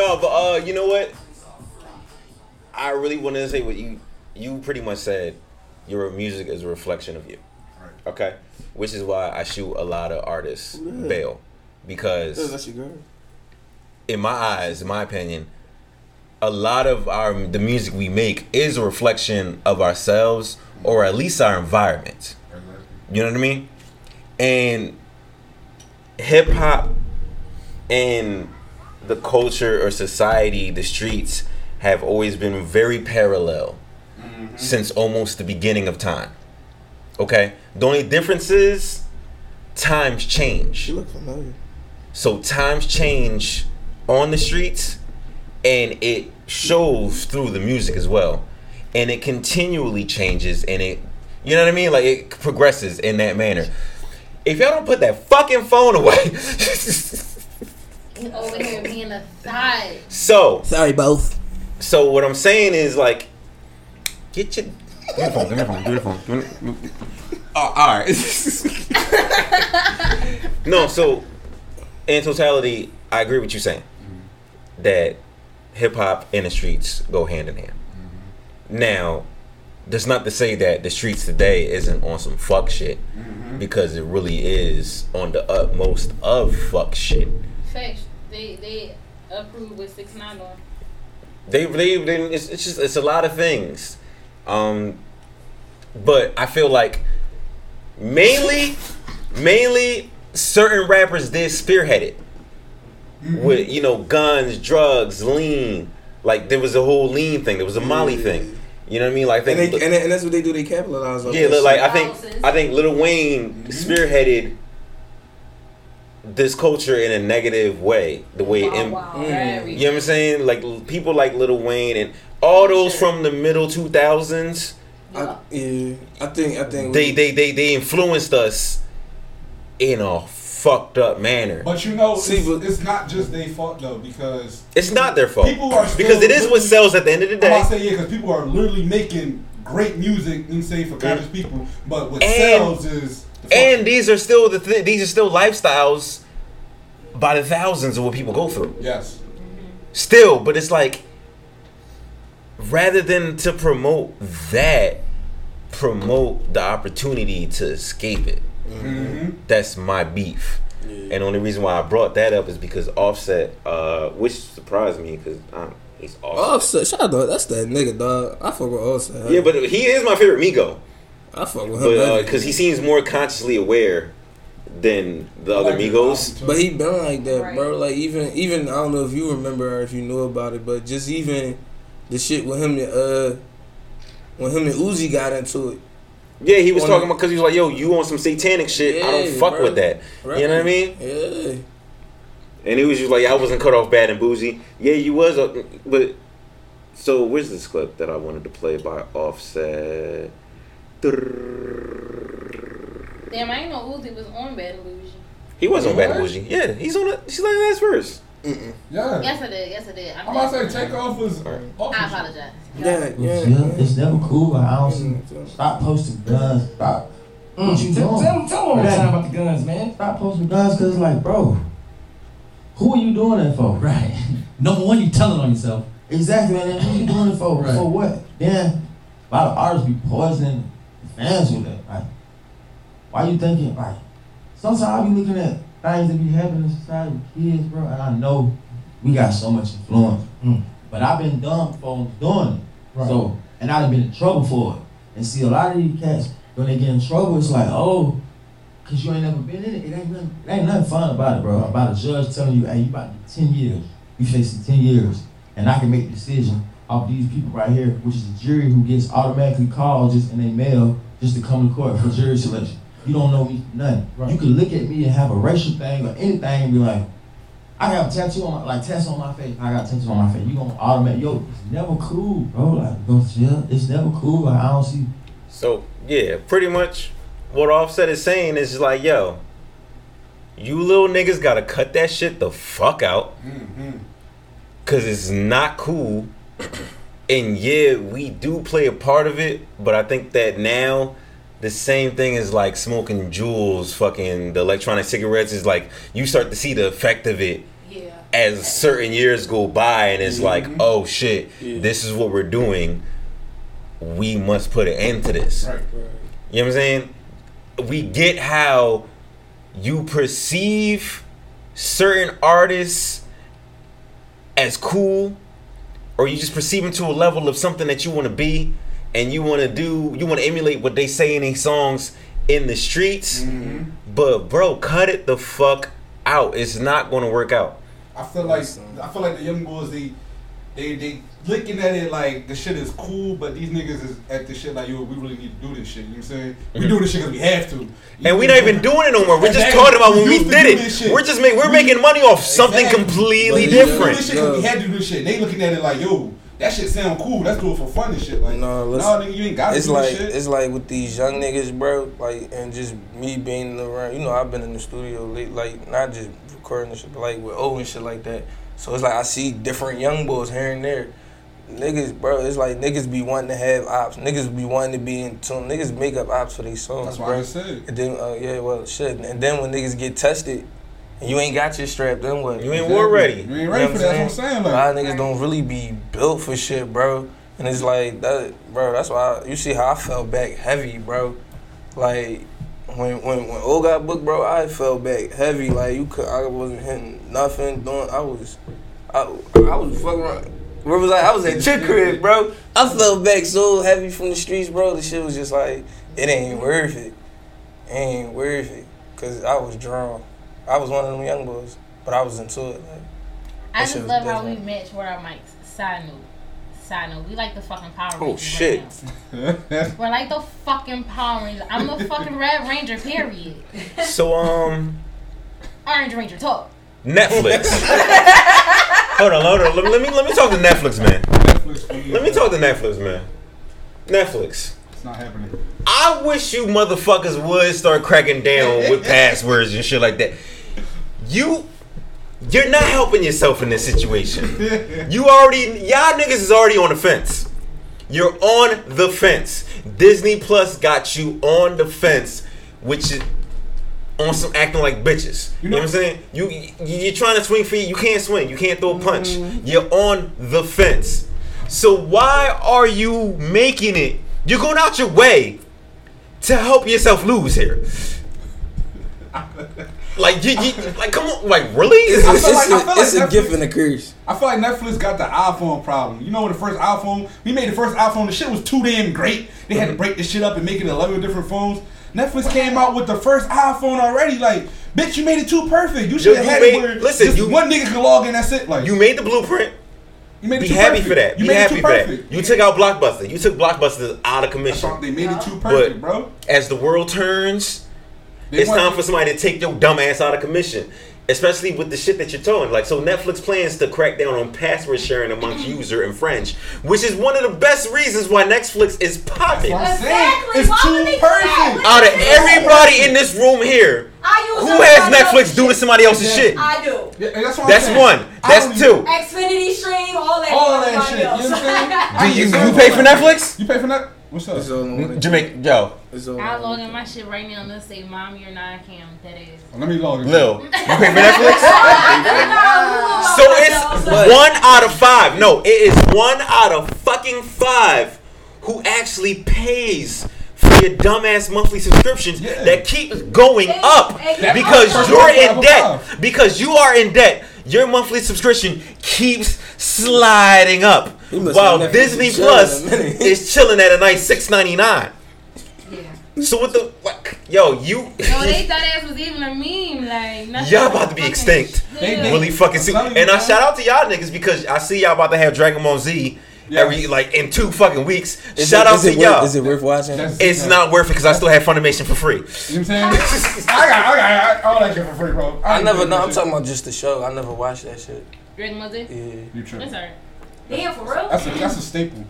No, but uh, you know what? I really wanted to say what you you pretty much said. Your music is a reflection of you. Okay, which is why I shoot a lot of artists
Yeah.
bail because
That's your girl.
in my eyes, in my opinion, a lot of our the music we make is a reflection of ourselves or at least our environment. You know what I mean? And hip hop and the culture or society, the streets have always been very parallel mm-hmm. since almost the beginning of time. Okay? The only difference is times change.
You look familiar.
So times change on the streets, and it shows through the music as well, and it continually changes, and it, you know what I mean? Like it progresses in that manner. If y'all don't put that fucking phone away, [laughs]
He over here being a side.
so
sorry both.
So what I'm saying is like, get your. Give me the phone. Give me the phone. Give me the phone. Give me the- Oh, all right. [laughs] no, so in totality, I agree with you saying that hip hop and the streets go hand in hand. Mm-hmm. Now, that's not to say that the streets today isn't on some fuck shit, mm-hmm. because it really is on the utmost of fuck shit.
Facts. They they approve with six nine on.
They they, they it's, it's just it's a lot of things, um, but I feel like mainly mainly certain rappers did spearhead it with you know guns, drugs, lean. Like there was a whole lean thing. There was a Molly thing. You know what I mean? Like I
And,
think
they, and, and that's what they do. They capitalize on.
yeah, look, like I think I think Lil Wayne spearheaded this culture in a negative way. The way it, im- mm.
Very.
you know what I'm saying? Like people like Lil Wayne and all those from the middle 2000s.
I, yeah, I think I think
They they they they influenced us in a fucked up manner.
But you know,
See,
it's,
but-
it's not just their fault though, because
It's not their fault
People are still
because it is what sells at the end of the day.
about to say yeah, because people are literally making great music. You know, say for conscious people, but what
And-
sells is the
And these are still the th- these are still lifestyles by the thousands of what people go through.
yes.
Still, but it's like rather than to promote that, promote the opportunity to escape it.
Mm-hmm.
That's my beef. And the only reason why I brought that up is because Offset, uh, which surprised me because he's Offset.
Offset, shout out, dog. That's that nigga, dog. I fuck with Offset.
Yeah, but he is my favorite Migo.
I fuck with him.
But
heavy.
because he seems more consciously aware than the other Migos.
But he been like that, bro. Like even even I don't know if you remember or if you knew about it, but just even the shit with him and uh when him and Uzi got into it.
Yeah, he was
On
talking
the-
about because he was like, "Yo, you on some satanic shit? I don't fuck
bro.
with that."
Right.
You know what I mean?
Yeah.
And he was just like, "I wasn't cut off bad and bougie." Yeah, you was, uh, but so where's this clip that I wanted to play by Offset?
Damn, I ain't know Uzi was on Bad and Bougie.
He was on bad and bougie. Yeah, he's on it. She's like the last verse.
Yeah.
Yes, I did. Yes, I did.
I'm about to say Takeoff was.
I apologize.
Yeah,
Yeah, it's never cool. I don't see. Stop posting guns. Stop. What you
Tell,
doing?
tell, tell one more time about the guns, man.
Stop posting guns because, it's like, bro, who are you doing that for?
Right. [laughs] Number one, you telling on yourself.
Exactly, man. Who are you doing it for?
Right.
For what? Then a lot of artists be poisoning fans with that. Like, why you thinking? Like, sometimes I be looking at things that be happening in society with kids, bro, and I know we got so much influence.
Mm.
But I've been dumb for doing it.
Right.
So, and I've been in trouble for it. And see, a lot of these cats, when they get in trouble, it's like, oh, cause you ain't never been in it. It ain't nothing, it ain't nothing fun about it, bro. About a judge telling you, hey, you about to get 10 years. You facing 10 years. And I can make the decision off these people right here, which is a jury who gets automatically called just in their mail just to come to court for jury selection. You don't know me from nothing. You can look at me and have a racial thing or anything and be like, I got a tattoo on my, like tattoo on my face. I got a tattoo on my face. You gonna automatic, yo, it's never cool, bro. Like, go to jail. It's never cool. Like, I don't see.
So yeah, pretty much what Offset is saying is just like, "Yo, you little niggas gotta cut that shit the fuck out, mm-hmm. cause it's not cool." And yeah, we do play a part of it, but I think that now the same thing is like smoking Juuls, fucking the electronic cigarettes is like you start to see the effect of it as certain years go by, and it's like, mm-hmm. oh shit, this is what we're doing. We must put an end to this.
Right.
You know what I'm saying? We get how you perceive certain artists as cool, or you just perceive them to a level of something that you want to be, and you want to do, you want to emulate what they say in these songs in the streets. Mm-hmm. But bro, cut it the fuck out. It's not going to work out.
I feel like I feel like the young boys they they they looking at it like the shit is cool, but these niggas is at the shit like yo, we really need to do this shit. You know what I'm saying? We mm-hmm. do this shit because we have to.
And we not even doing it no more. We're just talking about when we
used
did it. We're just make, we're making money off something
Exactly.
completely
But we do
different.
this shit 'cause we had to do this shit. They looking at it like yo, that shit sound cool. Let's do it for fun and shit. Like
No,
no,
listen,
nigga, you ain't got to
it's
do
like
shit.
it's like with these young niggas, bro. Like and just me being around. You know, I've been in the studio, late, like not just recording and shit, but like with O and shit like that. So it's like I see different young boys here and there. Niggas, bro, it's like niggas be wanting to have ops. Niggas be wanting to be in tune. Niggas make up ops for these songs,
That's what
bro.
I said.
And then, uh, yeah, well, shit. And then when niggas get tested, and you ain't got your strap, then what?
You ain't war ready.
You ain't ready for that. That's what I'm saying.
A lot of niggas don't really be built for shit, bro. And it's like that, bro. That's why I, you see how I fell back heavy, bro. Like when when when O got booked, bro, I fell back heavy. Like you could, I wasn't hitting nothing. Doing, I was, I, I was fucking around. Where was I? I was at chick crib, bro. I fell back so heavy from the streets, bro. The shit was just like it ain't worth it. It ain't worth it. Cause I was drawn. I was one of them young boys, but I was into it. Like,
I just love how we match with our mics. Side note. Side note. We like the fucking Power
Oh
Rangers.
shit.
Right now. We're like the fucking Power Rangers. I'm the fucking Red Ranger, period.
So um,
Orange Ranger, talk.
Netflix. [laughs] hold on, hold on. Let me, let me let me talk to Netflix, man. Netflix, Let me talk to Netflix, man. Netflix.
It's not happening.
I wish you motherfuckers would start cracking down [laughs] with passwords and shit like that. You, you're not helping yourself in this situation. [laughs] You already, y'all niggas is already on the fence. You're on the fence. Disney Plus got you on the fence, which is on some acting like bitches. You know, what I'm saying? You, you you're trying to swing feet. You can't swing. You can't throw a punch. Mm-hmm. You're on the fence. So why are you making it? You're going out your way to help yourself lose here. [laughs] Like you, you like come on, like really?
It's a,
I feel like- I
it's
feel
a, it's
like
a gift and a curse.
I feel like Netflix got the iPhone problem. You know, when the first iPhone, we made the first iPhone, the shit was too damn great. They had to break the shit up and make it 11 different phones. Netflix came out with the first iPhone already. Like, bitch, you made it too perfect. You should have had
made-
it where
listen, you-
one nigga can log in. That's it. Like,
You made the blueprint.
you made it
Be
too
happy
perfect.
for that.
You
Be
made it
happy
too
for that.
perfect.
You took out Blockbuster. You took Blockbuster out of commission.
They made it too perfect,
But
bro.
as the world turns,
They
it's time for somebody to take your dumb ass out of commission. Especially with the shit that you're throwing. Like, so Netflix plans to crack down on password sharing amongst mm. user and friends, which is one of the best reasons why Netflix is popping.
I'm saying it's too perfect.
Out of everybody in this room here, who has
else's
Netflix doing somebody else's shit?
I do.
Yeah, that's what I'm
That's one. That's
don't
two.
Xfinity stream, all that.
All that shit. You know what I'm saying?
Do you, you pay for Netflix?
You pay for that? What's up?
Jamaica, yo,
I log in my shit right now and let's say, Mom, you're not Cam. That is.
Let me log in.
Lil, [laughs] you pay for Netflix? [laughs] So it's one out of five. No, it is one out of fucking five who actually pays for your dumbass monthly subscriptions that keeps going up
That-
because you're in debt. Because you are in debt. Your monthly subscription keeps sliding up. While Disney
and chill in a
Plus [laughs] is chilling at a nice six ninety nine. So what the what, yo you
No, they thought ass was even a meme. Like, nothing
Y'all about to be
fucking
extinct.
shit.
really fucking soon. And I shout out to y'all niggas because I see y'all about to have Dragon Ball Z every like in two fucking weeks.
Is
shout
it-
out to
worth-
y'all.
Is it worth watching?
it's not worth it because I still have Funimation for free.
You know what I'm saying? [laughs] I got, I got, all that shit for free, bro.
I
ain't
never
paying
know. I'm
shit.
talking about just the show. I never watched that shit.
Dragon Ball Z?
Yeah.
You tripping.
That's alright.
Damn, for real?
That's a, that's a staple.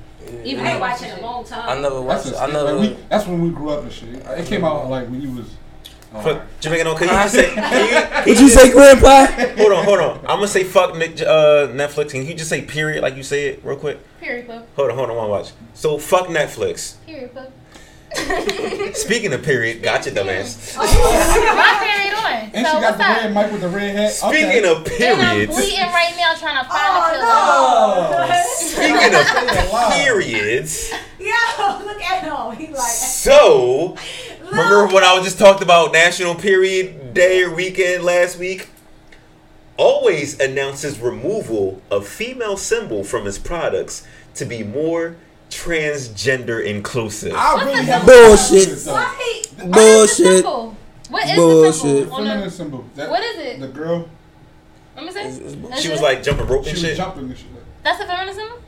Even
I ain't
though
watching in a long time.
I never watched
That's,
it.
a
I never.
Like, we, that's when we grew up and shit. It came out like when you was. Oh,
Fuck, Jamaican, no, can you just say? Can you, can
What'd you say, Grandpa?
Hold on, hold on. I'm gonna say fuck Nick, uh, Netflix. Can you just say period like you say it real quick?
Period, Pub.
Hold on, hold on, one watch. So fuck Netflix.
Period, Pub. [laughs]
Speaking of period, gotcha, dumbass. [laughs]
My period on.
And
so
she got
what's
the
up?
red mic with the red hat.
Speaking
okay.
of
And I'm
periods,
bleeding right now trying to find
Oh,
a killer.
speaking of [laughs] periods,
Yo, look at him. He like.
so remember when I was just talked about National Period Day or weekend last week? Always announces removal of female symbol from his products to be more transgender inclusive.
I really have
Bullshit.
A problem
What is the
Bullshit.
symbol? What is the
Bullshit.
symbol?
Feminine symbol. That,
what is it?
The girl.
let me see.
She was like jumping rope and shit.
jumping and shit.
That's a feminist symbol.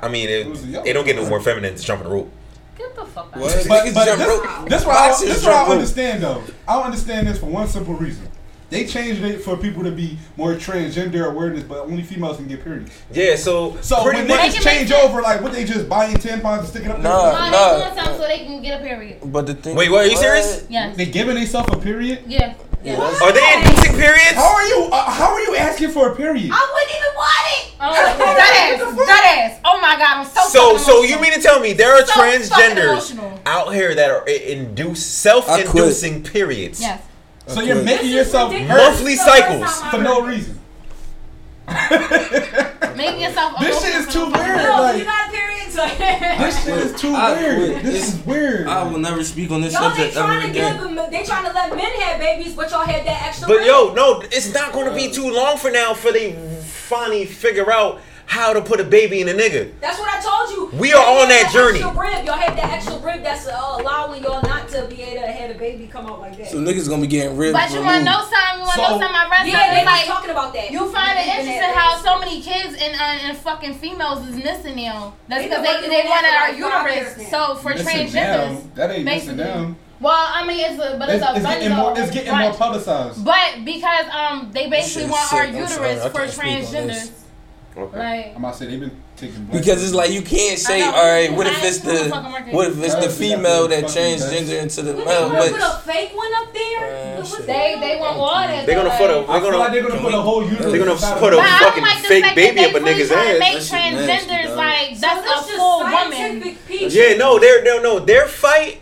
I mean, it, it don't get no more feminine than jumping rope.
Get the fuck out.
What?
But, but
jump
this,
rope.
this what I,
Boxers
this what I
jump rope.
understand though. I don't understand this for one simple reason. They changed it for people to be more transgender awareness, but only females can get periods.
Yeah, so
So
pretty
when niggas change over, like what they just buying tampons and sticking up?
Nah,
their
No, they so they can get a period.
But the thing.
Wait, what? Are you serious?
Yes.
They giving themselves a period?
Yeah.
Are they inducing periods?
How are you? Uh, how are you asking for a period?
I wouldn't even want it. Oh, [laughs] that ass, that ass. Oh my god, I'm so.
So, so you mean to tell me there are
So
transgenders out here that are i- induce self-inducing periods?
Yes.
So you're making
This
yourself
ridiculous.
Monthly
This is the first
cycles.
for no reason. [laughs]
Making yourself.
This shit is too weird,
reason.
like-
you got periods?
This shit is too
I
weird.
quit.
This is weird.
I will never speak on this
y'all they
subject ever
trying to give
again.
them, they trying to let men have babies, but y'all had that extra.
But
ring.
yo, no, it's not going to be too long for now for they finally figure out how to put a baby in a nigga.
That's what I told you.
We are
Y'all
on
had
that journey.
Extra rib. Y'all have that extra rib that's uh, allowing y'all not to be able to have a baby come out like that.
So niggas gonna be getting ribs
But you want to
removed.
know something? You want to
So-
know something? I read
yeah,
something
they was
like
talking about that.
you find it interesting how so many kids and uh, and fucking females is missing now. That's because
been
they they wanted our
for
uterus. So for
Missing
transgenders.
That ain't missing
basically.
down.
well, I mean it's a but it's,
It's,
a
it's
bunny
getting more. It's getting more publicized.
But because um they basically want our uterus
sorry,
for
can't speak on this.
transgenders. Like
I'm about to say they've been taking.
Because it's like you can't say,
know.
all right, what if it's the what if it's the female that
fucking
transgender into the male?
they put
But
a fake one up there? What's
they they want all that.
They're gonna put a. They're
I feel like
gonna.
they're gonna put a whole uterus.
They're gonna put a
But I
it.
don't
fucking
like
fake baby up a nigga's
really trying to
ass.
Make
That shit nasty,
transgenders like
So
that's a
just
full woman.
Yeah, no, they're no, no, their fight.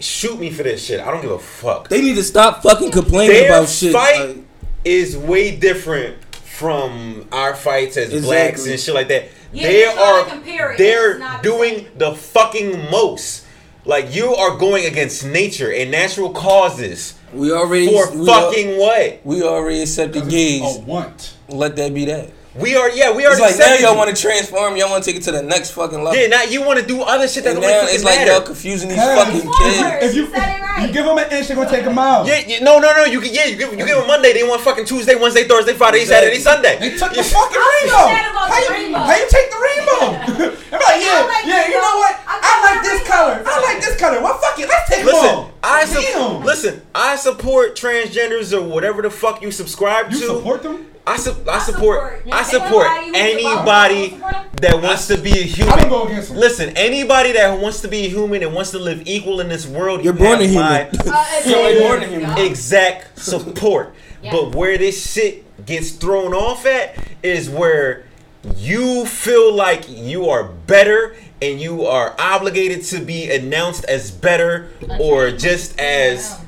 Shoot me for this shit. I don't give a fuck.
they need to stop fucking complaining
Their
about shit.
fight
like-
is way different from our fights as
Exactly.
blacks and shit like that.
Yeah,
they
you're trying
are
to compare it.
they're
It's the
doing the fucking most. Like you are going against nature and natural causes
we already
for
we al-
fucking what?
we already accepted gays.
A want.
Let that be that.
We are yeah, we are.
It's
already
like now y'all want to transform. Y'all want to take it to the next fucking level.
Yeah, now you want to do other shit that
and
don't
now it's like
matter.
y'all confusing these
Cause
fucking kids.
If you, right. you give them an inch, they're gonna take a mile.
Yeah, yeah, no, no, no. You can, yeah, you give, you give them Monday. They want fucking Tuesday, Wednesday, Thursday, Friday, Saturday, Sunday.
They took the
Yeah.
fucking rainbow. How
the
you,
rainbow.
how you take the rainbow? [laughs] I'm like, yeah,
like
yeah. You know what?
I
I like this color. I like this color. Well, fuck it. Let's take them
Listen,
all.
I su-
Damn.
listen. I support transgenders or whatever the fuck you subscribe
You
to.
support them?
I, su- I
I
support.
support-
I support
anybody
anybody
about- support 'em?
that wants to be a human.
go against them.
Listen, anybody that wants to be a human and wants to live equal in this world,
You're
you
born a human. [laughs]
Uh, [laughs]
You're born a human.
exact support.
Yeah.
But where this shit gets thrown off at is where you feel like you are better and you are obligated to be announced as better or just as
He is emotional.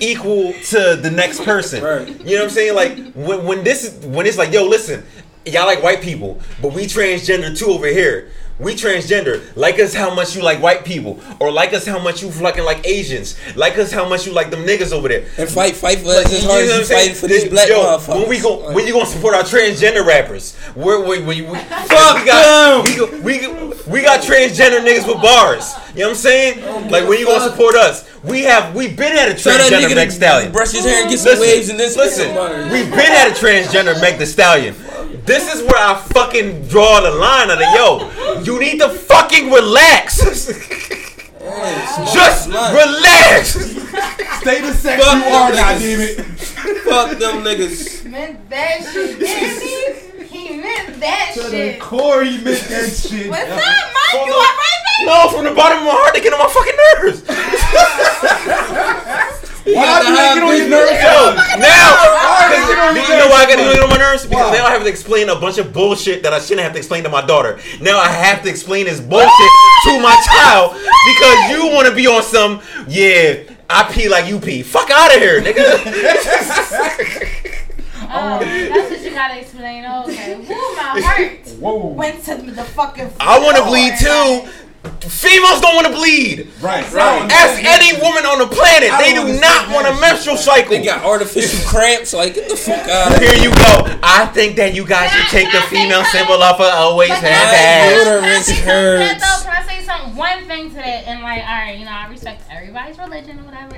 Equal to the next person.
Right.
You know what I'm saying? Like when when this is when it's like, yo, listen, y'all like white people, but we transgender too over here. We transgender. Like us how much you like white people, or like us how much you fucking like Asians. Like us how much you like them niggas over there.
And fight, fight for
Like,
us as
you
hard
know
as
I'm
you
saying?
fighting for these black
Yo,
motherfuckers.
When we go,
Like,
when you gonna support our transgender rappers? Where we we, we
Fuck [laughs]
we got we, we, we got transgender niggas with bars. You know what I'm saying? Like when you gonna support us? We have we been at a transgender
nigga
Meg Stallion.
brush his hair and get some waves and then
listen.
some.
We've been at a transgender Meg the Stallion. This is where I fucking draw the line of the yo. You need to fucking relax. Just relax.
Stay the sex
Fuck
you are,
them
goddammit.
Fuck them niggas.
meant that shit. Didn't he? [laughs] He meant that
To the
shit.
core, he meant that shit.
What's up, Mike?
From
You
the-
alright, baby?
No, from the bottom of my heart, they get on my fucking nerves. [laughs]
Why do
the
they
high
get on your nerves?
Yo, now,
Why they get on
do you know why I got to get on my nerves? Because
Why?
now I have to explain a bunch of bullshit that I shouldn't have to explain to my daughter. Now I have to explain this bullshit to my child because you want to be on some, yeah, I pee like you pee. Fuck out of here, nigga. [laughs]
Oh, that's what you gotta explain. Okay. Woo, my [laughs] heart
Whoa.
went to the fucking.
I want to bleed too. Females don't want to bleed.
Right.
Ask any woman on the planet.
I
They
don't
do
understand
not want a
that
menstrual cycle.
They got artificial [laughs] cramps. Like get the fuck out of
Here
here.
you go. I think that you guys should take the female symbol off of always
But
have
I
that.
say-
that.
I
Uterus
say something to that,
hurts.
Can I say something? One thing to that, and like, all right, you know, I respect everybody's religion or whatever,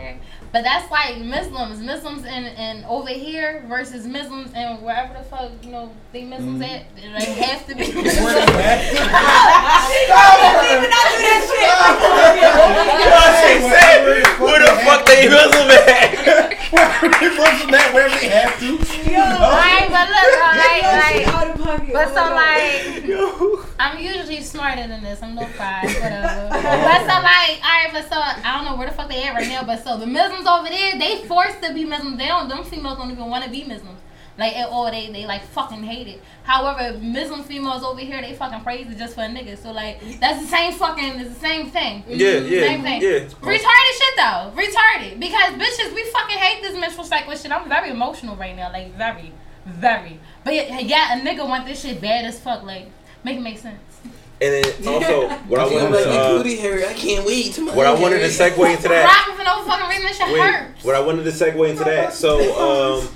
But that's like Muslims, Muslims in, in over here versus Muslims and wherever the fuck you know they Muslims
Mm-hmm.
at. They have to be. [laughs] [laughs]
Where the fuck they Muslim at? [laughs]
Muslim at wherever they have to.
Alright, but look, alright, [laughs]
Yo,
like,
out of pocket.
but
Oh
so
my
like, I'm usually smarter than this. I'm no five, [laughs] whatever. Oh. but so like, alright, but so I don't know where the fuck they at right now. But so the Muslims over there, they forced to be Muslims. They don't. Them females don't even want to be Muslims. Like at all, they they like fucking hate it. However, Muslim females over here, they fucking praise it just for a nigga. So like, that's the same fucking. It's the same thing.
Yeah, yeah,
Same thing.
yeah.
Retarded shit though. Retarded. Because bitches, we fucking hate this menstrual cycle shit. I'm very emotional right now. Like very, very. But yeah, yeah, a nigga want this shit bad as fuck. Like, make it make sense.
And then [laughs] also, what I
I
wanted to, uh,
booty hairy. I can't wait to
what I wanted to segue into that.
For no fucking reason. That shit
Wait,
hurt.
what I wanted to segue into that. So um,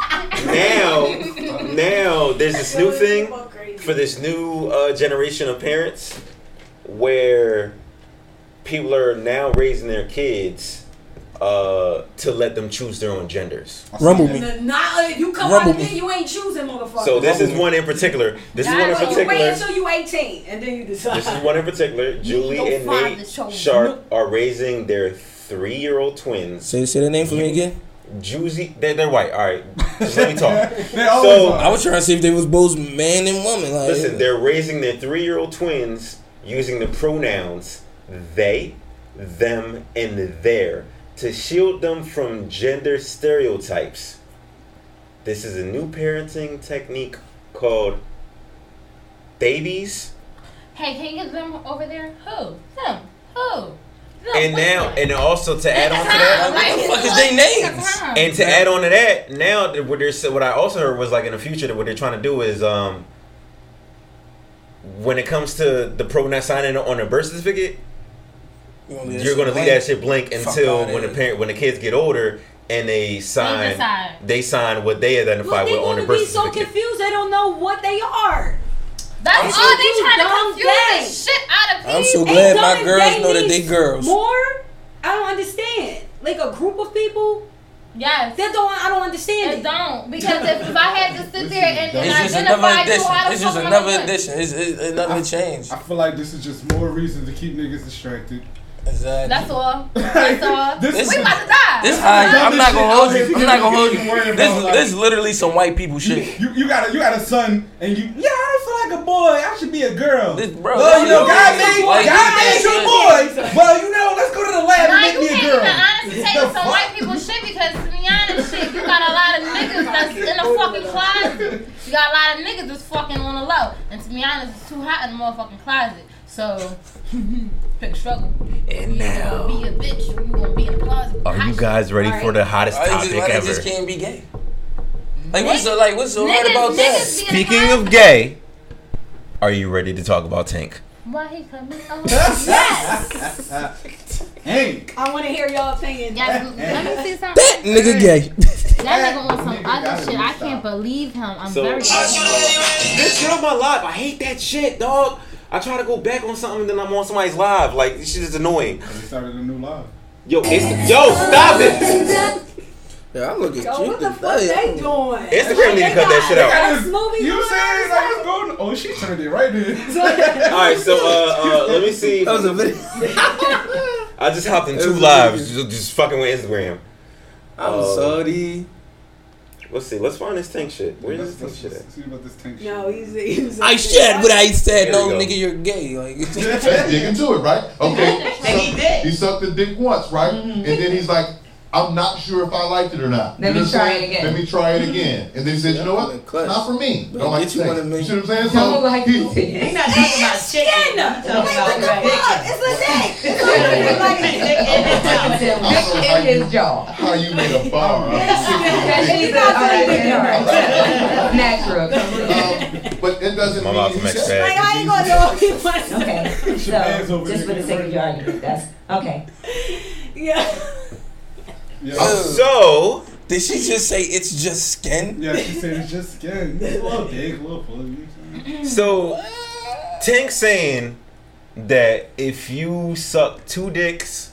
now, now there's this new thing for this new uh, generation of parents where people are now raising their kids uh, to let them choose their own genders.
Rumble me.
Nah, uh, you come
Rumble
out
me.
there, you ain't choosing, motherfucker.
So this is one in particular. This is one in
Well, you wait
particular.
until you 18 and then you decide.
This is one in particular. [laughs] Julie and
father
Nate Sharp are raising their three-year-old twins.
Say say the name for me again.
Juicy, they're, they're white. All right, just let me talk. [laughs]
so
so
I was trying to see if they was both man and woman. Like,
Listen, they're raising their three-year-old twins using the pronouns they, them, and their to shield them from gender stereotypes. This is a new parenting technique called theybies.
Hey, can you get them over there? Who? Them. Who? Them.
And now, and also to add on to that, [laughs]
What the fuck is
they names?
And to add on to that, now what they're what I also heard was like in the future that what they're trying to do is um when it comes to the pronoun signing on a birth certificate,
gonna leave
you're going to leave
blank?
that shit blank until when the parent when the kids get older and they sign
decide.
they sign what they identify
Well, they
with on the
gonna
birth
be so
certificate.
confused they don't know what they are.
That's
They
all
should
they trying to
dumb
confuse the shit out of people.
I'm so glad my girls know that they
means
girls.
More? I don't understand. Like a group of people?
Yes.
That don't I don't understand
It
it.
don't because if, if I had to sit there and, and
It's just another
identify you how the
It's just
fuck am I
another
gonna-
edition. It's, it's, it's nothing to change.
I feel like this is just more reason to keep niggas distracted.
Exactly.
That's all. That's all. [laughs]
This
we
is-
about to die.
This high. I'm not gonna hold you. I'm not gonna hold you.
Worried
This
about, like-
this literally some white people shit.
You, you got a you got a son and you yeah I don't feel like a boy I should be a girl.
This, bro,
well you know God made God made you a boy. Well you know let's go to the lab
Nah,
and make
you
me a
can't
girl.
even honestly take
The
some white people shit because to be honest, shit, you got a lot of niggas that's in the fucking closet. You got a lot of niggas that's fucking on the low. And to be honest, it's too hot in the motherfucking closet. So [laughs] pick struggle.
And
You gonna be a bitch or you gonna be in the closet.
Are you guys ready for the hottest
Why they just,
topic
why they
ever?
just can't be gay? Like what's so like what's so hard about that?
niggas be in the
Speaking of gay, are you ready to talk about Tank?
Why he coming over?
Oh, [laughs] yes.
Hank.
I want to hear your opinion.
Yeah, let me see [laughs] something.
That nigga gay.
That nigga on some other shit. I can't believe him. I'm
So-
very.
Bitch, get off my live. I hate that shit, dog. I try to go back on something, and then I'm on somebody's live. Like this shit is annoying.
They started a new live.
Yo, it's yo, stop it. [laughs]
Yeah, I'm looking
Yo,
cute
what the fuck
today.
they doing?
Instagram need to cut that shit out.
got
That's
this-
movie
You
live.
saying I was going? Oh, she turned it right in. [laughs]
All right, so uh, uh, let me see.
That was a video. [laughs]
I just hopped in two lives, just, just fucking with Instagram.
I'm
Uh,
sorry.
Let's see. Let's find this tank shit. Where's this tank shit at?
See about this tank shit.
No, he's he's.
I said what I said.
There
No,
go.
nigga, you're gay. Like
Let's dig into it, right? Okay.
And he did.
He sucked the dick once, right? Mm-hmm. And then he's like, I'm not sure if I liked it or not.
Let
You know
me try
saying?
it again.
Let me try it again. And then he said, you know what? It's not for me. I don't like
Get you
sex.
one of me.
You see what I'm saying?
Don't
So
like
he,
He's not talking about chicken. He's talking about
It's a dick. It's a like
dick in his jaw.
how you made a bar.
That
out
she's
of
a- all right,
dick.
all right. Natural. [laughs]
Um, but it doesn't
My
mean
mouth
he
from
said-
X-Bag.
Like I ain't gonna know if he wants.
Okay,
Shabazz
so
over
just for
there
the sake of your argument, that's okay.
Yeah.
Yeah. Oh.
So
Did she just say it's just skin?
Yeah, she said it's just skin. It's a little big, a little full. You know what I'm saying? [laughs]
So, Tank saying that if you suck two dicks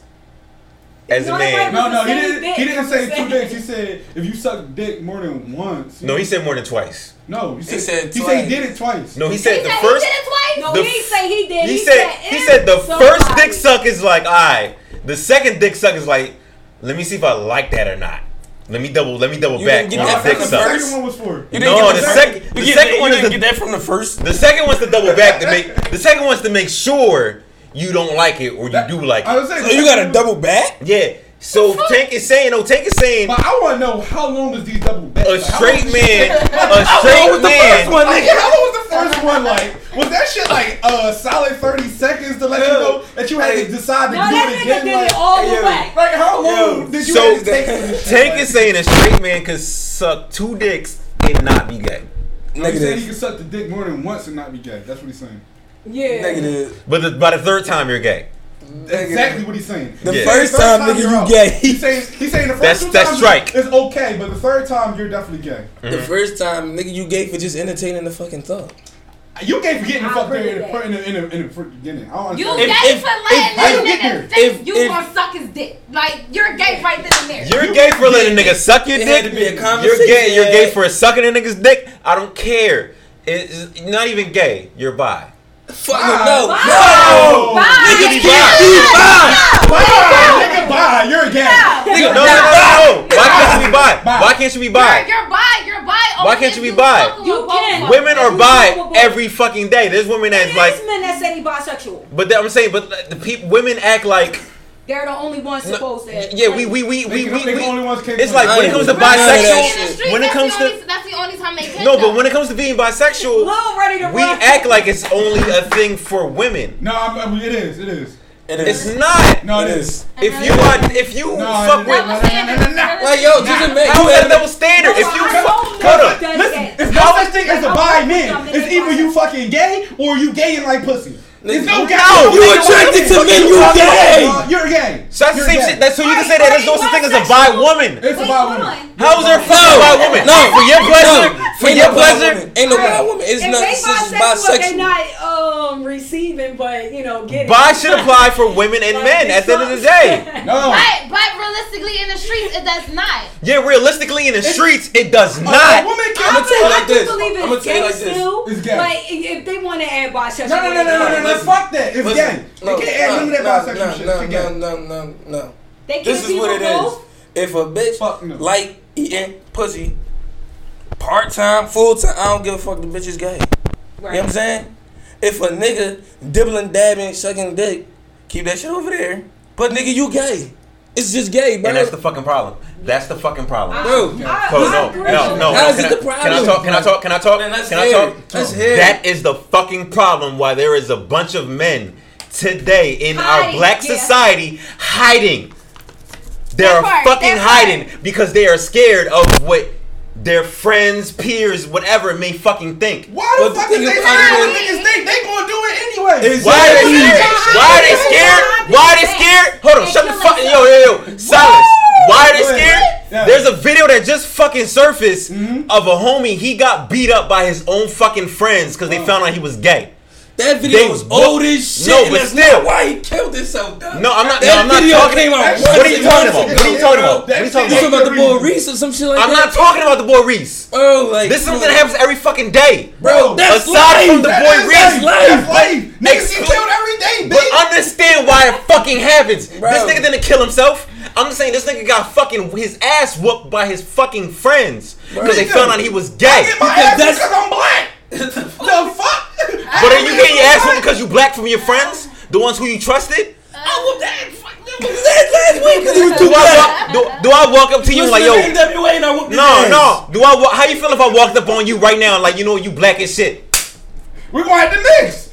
as a man.
No, no, he didn't.
dick.
He didn't say two dicks. He said if you suck dick more than once.
No, he said more than twice.
No, he said,
said
he said he did it twice.
No, he said the
said
first.
he did it twice? No,
the
he didn't say he did.
He,
He
said
said
he said the first
somebody-
dick suck is like, alright. The second dick suck is like, let me see if I like that or not. Let me double. Let me double
You
back
didn't get
the
that
dick
from the
suck.
first?
Second one was for.
You didn't
No,
get
the
the
second. The
you
second
didn't-
one
didn't
the
get that from the first.
The second one's to double back to make. The second one's to make sure you don't like it or you do like it.
I was saying,
So you got to double back?
Yeah. So Tank is saying, no, Tank is saying
But I want to know how long was these double backs?
a
Like, how
straight man, a
How long
straight
was the
man.
first one? Like, how long was the first one? Like, was that shit like a solid thirty seconds to let you know that you had to decide to
No,
do
that
it
nigga
again?
did
like,
it all the
Hey, yo,
way.
Like, how long did you
So
have to take for?
Tank is saying a straight man could suck two dicks and not be gay.
He said he
Negative.
could suck the dick more than once and not be gay. That's what he's saying.
Yeah.
Negative.
But the, by the third time you're gay.
Exactly what he's saying.
The
Yeah.
first
Third
time, nigga,
you're
you
out.
gay.
He's saying, he's saying the first
That's-
two
that's
times
strike.
It's okay, but the third time you're definitely gay.
The mm-hmm. first time, nigga, you gay for just entertaining the fucking thought.
You gay for getting the
I
fuck there in the, in the, in the, in the beginning. I don't
You
understand.
gay
if-
for letting
how you
this
get
nigga think
If-
you
if-
gonna suck his dick. Like you're gay right then and there.
You're gay for letting a nigga suck your
It
dick.
had to be a conversation.
You're
conversation.
gay. You're gay for sucking a nigga's dick. I don't care. It's not even gay. You're bi.
Fuck no.
Bye.
No.
Bye.
Nigga
Be
can't
bi.
be bi.
Bye, nigga, bye. You're a gay.
No, no, no, no. Why can't you be bi? Why can't you be
You're,
bi?
you're bi. You're bi.
Why can't you be bi?
You can.
Women are
You
bi every fucking day. There's women that's
There's
like,
men that say they bisexual.
but I'm saying, but the people, women act like,
They're the only ones supposed to.
yeah, we, we, we, we, we, we
only ones
It's like when it comes to
None of that
bisexual,
In the streets,
when it comes to
that's the only time they can.
no, but when it comes to being bisexual,
Lil ready to
we act like it's only a thing for women.
No, I'm, I mean, it is. It is.
It
It's not.
No,
It
it
is.
is.
If you are, if you
No,
fuck with,
no, no, no, no, no, no.
Like, yo, just admit.
how
you
is that double standard?
No,
If you
I
fuck, hold up.
Listen,
that.
it's no such thing as a bi man. It's either you fucking gay or you gay and like pussy. There's no gay.
No,
you
Nigga,
attracted to
what
men,
the
you
fuck
gay.
about? You're gay.
So that's the
You're
same shit. That's so you can say that there's no such thing as a bi woman.
It's a bi woman.
on.
How is there a bi woman?
No.
for your pleasure,
No.
for your pleasure.
woman. Ain't no bi woman. It's
If
not.
they
It's just
bisexual, they
bisexual.
not um receiving, but you know, getting.
Bi should [laughs] apply for women and men at the end of the day. [laughs]
No.
But, but realistically, in the streets, it does not.
Yeah, realistically in the streets, it does not.
woman
I'm
can.
gonna tell you
I
like this.
believe
I'm gonna
it's
tell you
gay
like this.
still.
It's gay.
But if they want to add bisexual,
No, no, no, no, no, no, no.
Listen.
Fuck that. It's
Listen,
gay.
no,
You can't add
no,
none of that
no,
bisexual
no,
shit.
no, no, no, no, no.
They can't
This is what it is. If a bitch
Fuck no.
like eating pussy, part time, full time, I don't give a fuck. The bitch is gay. You know what I'm saying? If a nigga dibbling, dabbing, sucking dick, keep that shit over there. But nigga, you gay. It's just gay, bro.
And that's the fucking problem. That's the fucking problem.
Bro,
I-
So,
I
no,
agree.
no, no.
How is
can
it
I-
the problem?
Can I talk? Can I talk? Can I talk?
Man, let's
Can I talk?
it. Let's hear it.
That is the fucking problem. Why there is a bunch of men today in our
Hiding,
black
yeah.
society hiding.
They're
fucking
that part.
hiding because they are scared of what their friends, peers, whatever may fucking think.
Why the
But the
fuck
thing
is they
about
scared?
it
What niggas think they gonna do it anyway?
Why are they scared? Why are they scared? Why are they scared? Hold on, shut the fuck. Yo, yo, yo, silence. Why are they scared? There's a video that just fucking surfaced mm-hmm. of a homie. He got beat up by his own fucking friends because they found out he was gay.
That video
They
was old as shit.
No, but still.
not why he killed himself. Dog.
No, I'm not.
That
no, I'm not
video
talking.
came out
What are you talking about? What are you talking about? What are you
You
talking
talking
about?
about the boy Reese or some shit like that?
I'm not talking about the boy Reese.
Oh, like
This is something that happens every fucking day.
Bro, that's
Aside
life.
from the boy
is
Reese,
life. That's
life. Niggas get killed every day,
But understand why it fucking happens.
Bro.
This nigga didn't kill himself. I'm just saying this nigga got fucking his ass whooped by his fucking friends because they found out he was
I
gay.
get my
Because
ass
that's-
because I'm black. [laughs] the fuck?
But are you getting your ass whooped because you black from your friends, the ones who you trusted?
I whooped that. Fuck, that was that last week 'cause he was
Do
too
I
black.
walk? Do, do I walk up to you and like, yo?
NWA and I whooped
No, no. Do I? wa- How you feel if I walked up on you right now like, you know, you black as shit?
We gonna have to mix.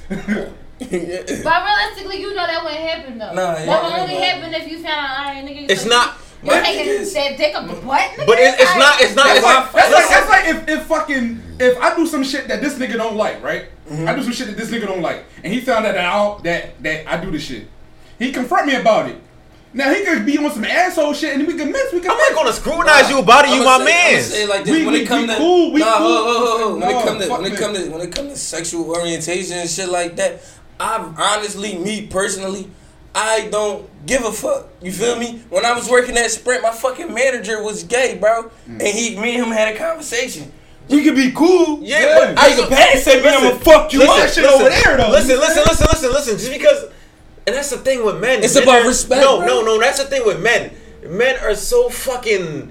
But realistically, you know that wouldn't happen though.
Nah,
that
yeah,
would only happen if you found out, alright, nigga. you
It's not.
You're
My
taking
niggas-
that dick up the butt.
But it, it's not. It's not.
That's
It's
like,
not.
that's like, that's like if, if fucking if I do some shit that this nigga don't like, right?
Mm-hmm.
I do some shit that this nigga don't like, and he found out that I don't, that that I do the shit. He confront me about it. Now he could be on some asshole shit, and we can mix. We can.
I'm not gonna scrutinize you about it. You my man.
say like this.
We-
when
we-
it come
we
to
cool, we
nah,
cool.
ho, ho, ho, ho. when
No,
it come to when it come to when it come to sexual orientation and shit like that, I've honestly, me personally, I don't give a fuck. You feel me? When I was working at Sprint, my fucking manager was gay, bro,
Mm.
and he, me and him had a conversation. We could be cool.
Yeah, but
I can pass say, man, I'ma fuck you
listen,
up.
listen, Listen, listen, listen, listen, listen. Just because, and that's the thing with men.
It's
Men
about
are-
respect,
No,
bro.
no, no. That's the thing with men. Men are so fucking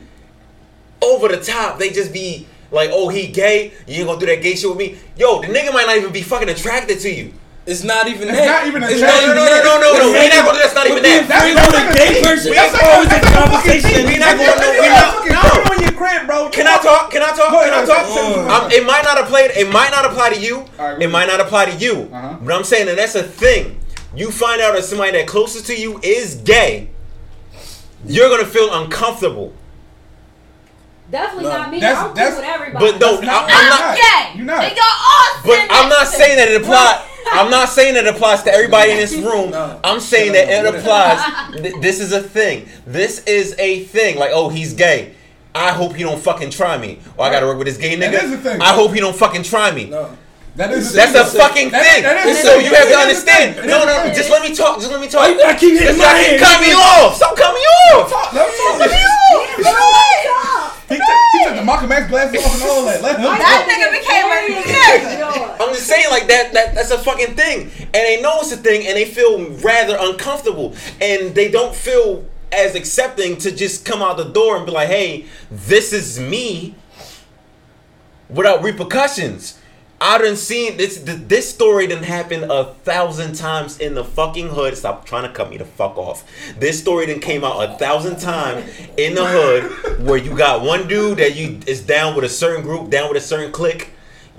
over the top. They just be like, "Oh, he gay. You ain't gonna do that gay shit with me." Yo, the nigga might not even be fucking attracted to you.
It's not even
It's
that.
not even a
It's not
No,
even
no,
that.
no, no, no, no.
It's
We
not
not gonna. That's not even
but being
that.
friends with a gay person,
We
that's
ain't
always
gonna-
a conversation.
We're not gonna. We not. No.
in your crib, bro.
Can I talk? Can I talk? Can I talk? Um, it might not apply. It might not apply to you. It might not apply to you.
Uh-huh.
But I'm saying that that's a thing. You find out that somebody that closest to you is gay, you're gonna feel uncomfortable.
Definitely
No,
not me.
that's-
I'm cool with everybody.
but no,
That's
I'm-
not-
I'm not-
gay.
You're not.
And y'all
But I'm not saying that it applies. I'm not saying that it applies to everybody in this room. I'm saying that it applies. th- This is a thing. This is a thing. Like, oh, he's gay. I hope he don't fucking try me. Or I gotta work with this gay nigga.
is a thing.
I hope he don't fucking try me. No.
That is
That's a fucking
That-
thing.
that is a
so
thing.
you have to
It is a
understand.
thing. It
No, no, just let me talk. Just let me talk.
Why you gotta keep hitting
Just
my
gotta cut me off. Stop cutting me off.
Let him talk.
Cut me off.
He took, he took the Malcolm X glasses off and all that. Let him
That
talk.
nigga became a nigga.
I'm saying like that that that's a fucking thing. And they know it's a thing and they feel rather uncomfortable. And they don't feel as accepting to just come out the door and be like, hey, this is me without repercussions. I done seen this this story done happen a thousand times in the fucking hood. Stop trying to cut me the fuck off. This story done came out a thousand times in the hood where you got one dude that you is down with a certain group, down with a certain clique.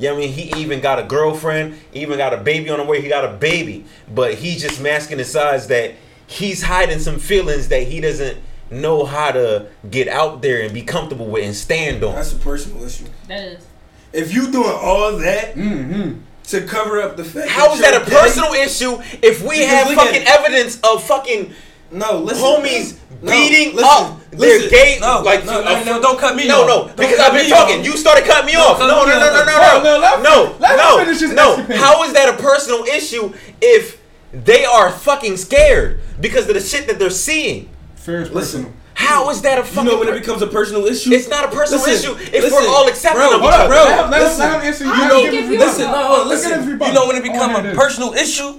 You know what I mean? He even got a girlfriend, even got a baby on the way. He got a baby, but he's just masking the size that he's hiding some feelings that he doesn't know how to get out there and be comfortable with and stand on.
That's a personal issue.
That is.
If you doing all that mm-hmm. to cover up the fact,
How is that a
you're
personal issue if we
Because
have
look
fucking
it.
evidence of fucking
no listen,
homies
no,
beating
listen,
up their
listen.
gay
No,
like
no, no, no, don't cut me
no
off.
no
Don't
because I've been talking
off.
you started cutting me
Don't
off
cut
no
me
no no no
off.
no
Bro,
no
no,
no
oh,
no no how is that a personal issue if they are fucking scared because of the shit that they're seeing
Fear is
Listen.
personal.
how is that a fucking
You know when it becomes a personal issue?
it's not a personal
Listen,
issue if
listen,
we're all accepting
bro,
of each other
bro.
Let him- let
listen,
let him answer. You
you know,
give
listen, no, listen. You know when it
I wanna
become
hear
a personal issue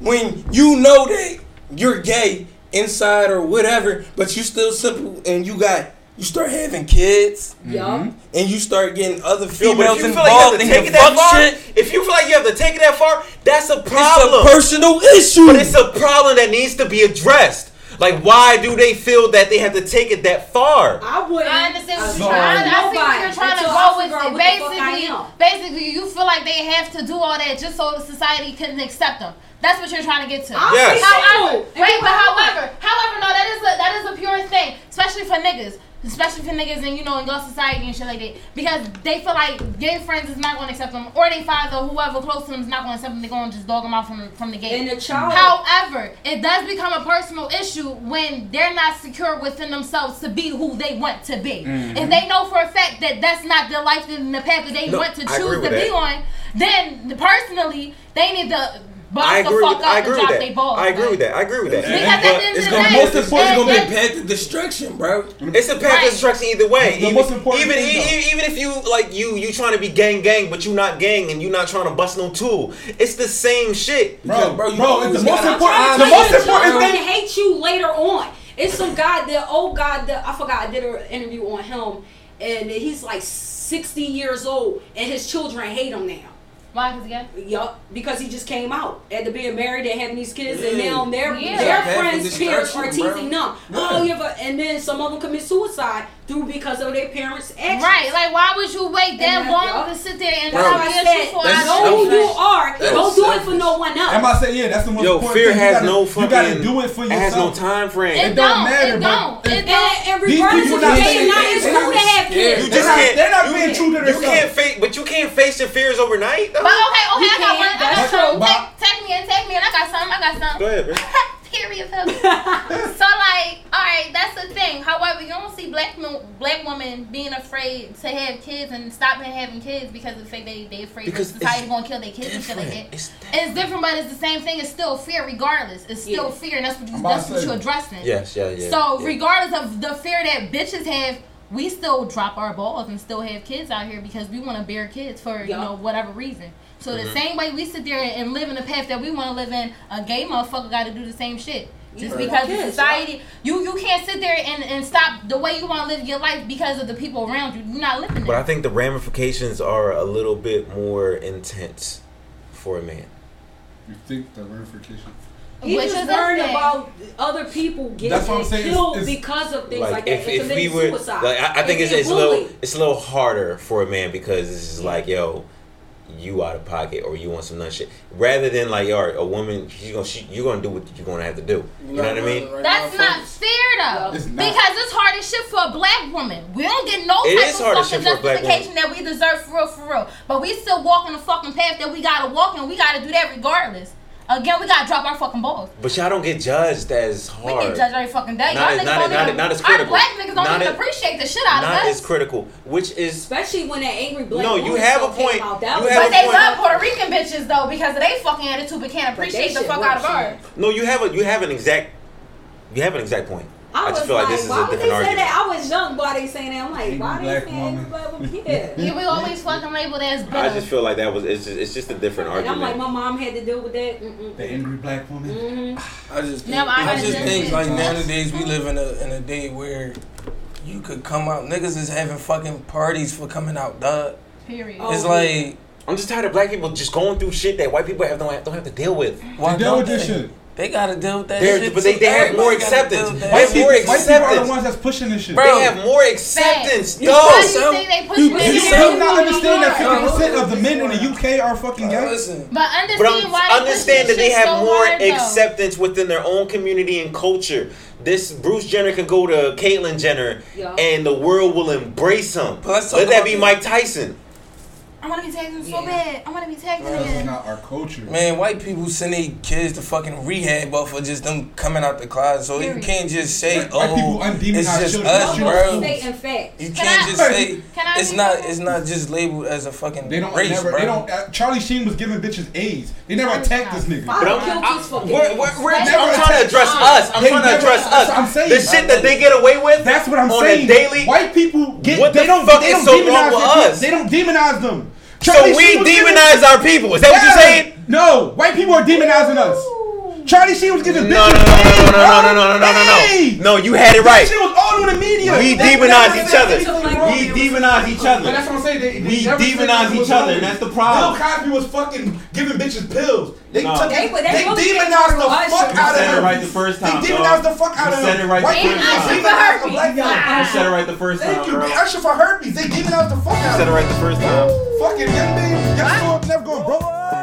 when you know that you're gay inside or whatever, but you still simple and you got you start having kids
Yup. Mm-hmm.
and you start getting other females
if you like
involved in
take
the fuck
far,
shit.
if you feel like you have to take it that far, that's a problem.
It's
problem.
a personal issue.
But it's a problem that needs to be addressed. Like, why do they feel that they have to take it that far?
I wouldn't.
I understand what you're trying. I see what you're trying to go with. It.
the fuck
Basically, basically, you feel like they have to do all that just so the society can accept them. That's what you're trying to get to.
I'll
Yes.
However, wait, but however, however, no, that is a that is a pure thing, especially for niggas, especially for niggas and you know in girl society and shit like that, because they feel like gay friends is not going to accept them, or they father, whoever close to them is not going to accept them. They're going to just dog them out from from the gate.
And the child-
However, it does become a personal issue when they're not secure within themselves to be who they want to be. If they know for a fact that that's not the life and the path that they
No,
want to choose to
with
be
that.
on, then personally they need to bust
I
the
agree
fuck
with
up
I
and
agree
drop
with
their
that.
balls.
I agree
like-
with that. I agree with that.
Because at the
But
end
It's
of
gonna
the
be
day,
most important. It's gonna be a path to destruction, bro.
It's a path
Right.
of destruction either way.
The
even,
most important
even,
thing,
e- e- even if you like you you trying to be gang gang, but you not gang and you not trying to bust no tool. It's the same shit.
Bro,
Because,
bro, bro, it's the most important.
try
The
to
most important thing.
hate you later on. It's some guy, the old guy that I forgot. I did an interview on him, and he's like sixty years old, and his children hate him now.
Why? Because again,
Yup, because he just came out after being married and having these kids, and
Yeah.
now their
Yeah.
their
Half of
friends' peers are
destruction,
teasing them. Oh, you ever, and then some of them commit suicide through because of their parents' actions.
right? Like, why would you wait that long to sit there and
That's
tell
why
me
I
a
said,
that's
know who you are.
That's
Don't do it for no one else.
I'm about to say, yeah, that's the most
Yo,
important
fear
thing.
has
you gotta,
no fucking.
You gotta do it for yourself.
It has no time frame.
It
It don't
don't.
matter,
It
but
don't.
it-
It don't.
and
These
regardless
people
if
not
you're
saying-
not, it's
they-
cool to have
they-
kids.
You just can't.
they're not
you,
being true to
You can't face, but you can't face your fears overnight. Though.
But okay, okay,
You
I got one. I got some. Take, take me and take me, and I got some. I got some.
Go ahead, bro. [laughs]
Period. Phil. [laughs] so like, all right. right, that's the thing. However, you don't see black mo- black women being afraid to have kids and stopping having kids because of the fact they they afraid
Because
that society gonna kill their kids and shit like that.
It's,
different, but it's the same thing. It's still fear, regardless. It's still
Yeah.
fear, and that's what you, that's what you're addressing.
Yes, yeah, yeah,
So
yeah.
regardless of the fear that bitches have. We still drop our balls and still have kids out here because we want to bear kids for you know whatever reason. So the
Mhm.
same way we sit there and live in the path that we want to live in, a gay motherfucker got to do the same shit. Just
Yeah.
because
Kids,
of society, you you can't sit there and, and stop the way you want to live your life because of the people around you. You're not living
But. I think the ramifications are a little bit more intense for a man.
You think the ramifications?
You
Which
just
is
learn
the thing.
about other people getting
That's what I'm saying,
killed
it's-
because of things like,
Like
that.
if, if we
committing
were,
suicide.
like I, I think it's, it's a little it's a little harder for a man because it's just like yo, you out of pocket or you want some nut shit rather than like yo, a woman you gonna she, you gonna do what you're gonna have to do. You know what I mean?
That's not fair though,
It's not.
because it's hard as shit for a black woman. We don't get no
It
type
is
of
hard
fucking
shit for a black
justification that we deserve for real, for real. But we still walking the fucking path that we gotta walk, and we gotta do that regardless. Again, we gotta drop our fucking balls.
But y'all don't get judged as hard.
We
hard.
get judged every fucking day.
Not
Y'all
as- not
don't
as- not as- not as
our
critical.
black niggas don't even
as-
appreciate the shit out of us.
Not
us.
as critical, which is
Especially when that angry black
No, you have a point. You have
But
a
they
point.
love Puerto Rican bitches though because of they fucking attitude, but can't
But
appreciate the fuck out of
worse,
ours.
no. You have a you have an exact you have an exact point.
I,
I,
was
just feel like,
like,
this is
why
a
would they
different
say
argument.
that? I was young, why they saying that? I'm like, why they
black
saying
woman.
black woman? Yeah.
Yeah, we always fucking labeled as
I just feel like that was it's just it's just a different
And I'm like, my mom had to deal with that. Mm-mm.
The angry black woman.
Mm-hmm. [sighs]
I just
Never, I
I, just think like nowadays we live in a in a day where you could come out niggas is having fucking parties for coming out, dog.
Period.
It's like
I'm just tired of black people just going through shit that white people have don't have, don't have to deal with.
why
deal with this shit.
They gotta deal with that
They're-
shit.
but they- they have more acceptance.
deal with that
They
White
have
people,
more
white people are the ones that's pushing this shit.
They have more acceptance,
You
dog.
Why do
so-
you think they push
you-
Do you
you
in
still
the
not
movie
understand that 50% of the men in the UK are fucking gay?
Listen,
But
But
understand
I'm,
why they
understand that they have
so
more
hard,
acceptance within their own community and culture. This Bruce Jenner can go to Caitlyn Jenner,
Yeah.
and the world will embrace him.
But let's talk
Let that be Mike Tyson.
I want to be tagged in so bad. I want to be tagged
This is
in.
not our culture.
man, white people send their kids to fucking rehab but for just them coming out the closet. So you can't just say,
White- white people
"Oh, it's just
children.
us,
No,
bro."
State and fact.
You
Can
can't
I-
just say [laughs] it's not.
fair?
It's not just labeled as a fucking
They don't
race,
never.
bro.
They don't. Uh, Charlie Sheen was giving bitches AIDS. They never attacked this nigga.
But
I'm- I-
this fucking
We're,
man.
we're, we're, I'm
Never
trying to address us. I'm
They
trying to address us.
I'm saying.
The shit that they get away with.
That's what I'm
on
saying.
a daily.
White people get.
What
they
the
don't.
fuck
they
is
don't
so
demonize
wrong with
their
us?
They don't demonize them.
So we
Sheen was giving-
demonize our people. Is that what you're saying?
No, white people are demonizing us. Charlie Sheen was giving
No,
bitches
no, no, no, no, no, no, no, no, no, no, no. No, you had it right.
shit was all in the media.
We
They
demonize each other. We demonize each other.
But that's what I'm saying. They, they
We
never
demonize each other, and that's the problem.
Bill Cosby was fucking giving bitches pills. They
No.
took
They-
it.
they
They, demonized the fuck out of
said it right the first time,
They
dog.
demonized the fuck out
You
of
said it right the first
people
time.
demonized the black
You said it right the first time.
Thank you.
bro.
Usher for herpes. They demonized the fuck out.
You
out
said it right the first time.
Fucking young man. Young store never going broke.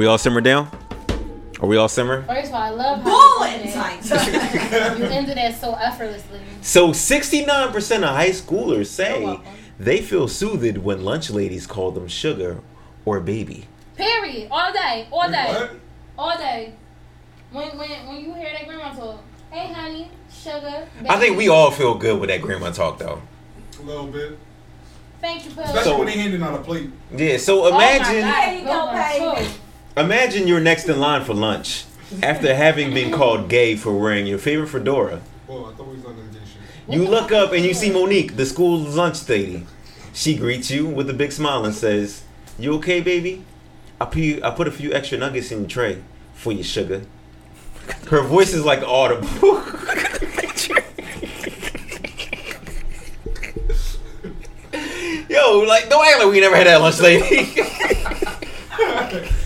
We all simmer down. Are we all simmer?
First of all, I love how
Bullet
you ended that. [laughs] You ended that so effortlessly.
So 69% of high schoolers say they feel soothed when lunch ladies call them sugar or baby.
Period. All day. All day.
What?
All day. When when when you hear that grandma talk, hey honey, sugar.
I think we all feel good with that grandma talk though.
A little bit.
Thank you, Pug.
Especially when they handing on a plate.
Yeah, so
Oh my
imagine
God,
There you go, baby.
imagine you're next in line for lunch after having been called gay for wearing your favorite fedora.
Oh, I thought we was on the.
You look up and you see Monique, the school's lunch lady. She greets you with a big smile and says, "You okay, baby? I put I put a few extra nuggets in your tray for you, sugar." Her voice is like audible. [laughs] Yo, like don't act like we never had that lunch lady. [laughs]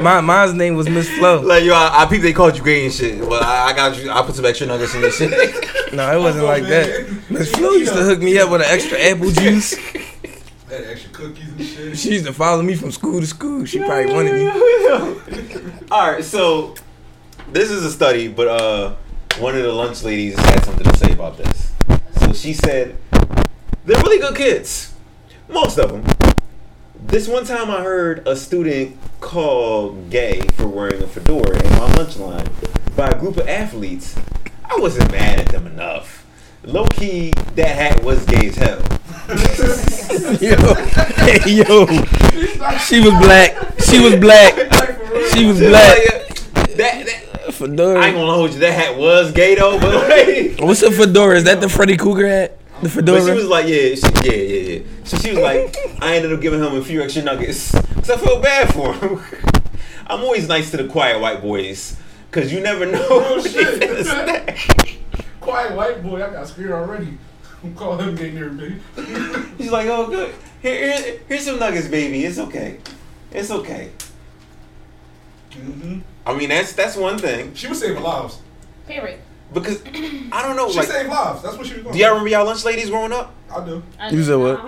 My mine's name was Miss Flo.
like yo, I, I peeped they called you gay and shit, but I, I got you. I put some extra nuggets in your shit. [laughs]
No, it wasn't like that. Miss Flo used to hook me up with an extra apple juice.
Had extra cookies and shit.
She used to follow me from school to school. She probably wanted me. [laughs]
All right, so this is a study, but uh, one of the lunch ladies had something to say about this. So she said they're really good kids, most of them. This one time I heard a student called gay for wearing a fedora in my lunch line by a group of athletes. I wasn't mad at them enough. Low key, that hat was gay as hell. [laughs]
yo, hey, yo, she was black. She was black. She was black.
Uh, that, that,
Fedora.
I ain't gonna hold you. That hat was gay though, but [laughs] like,
What's a fedora? Is that the Freddy Krueger hat? The fedora.
But she was like, yeah, she, yeah, yeah, yeah. So she was like, I ended up giving him a few extra nuggets because I felt bad for him. [laughs] I'm always nice to the quiet white boys because you never know.
Oh
what they finna
shit. [laughs] Quiet white boy, I got scared already. [laughs] I'm calling him gay near me.
He's like, oh, good. Here, here, here's some nuggets, baby. It's okay. It's okay.
Mm-hmm.
I mean, that's that's one thing
She was saving lives.
Period.
Because I don't know.
She
Like,
saved lives. That's what she was doing.
do y'all remember y'all lunch ladies growing up?
I do.
You said what?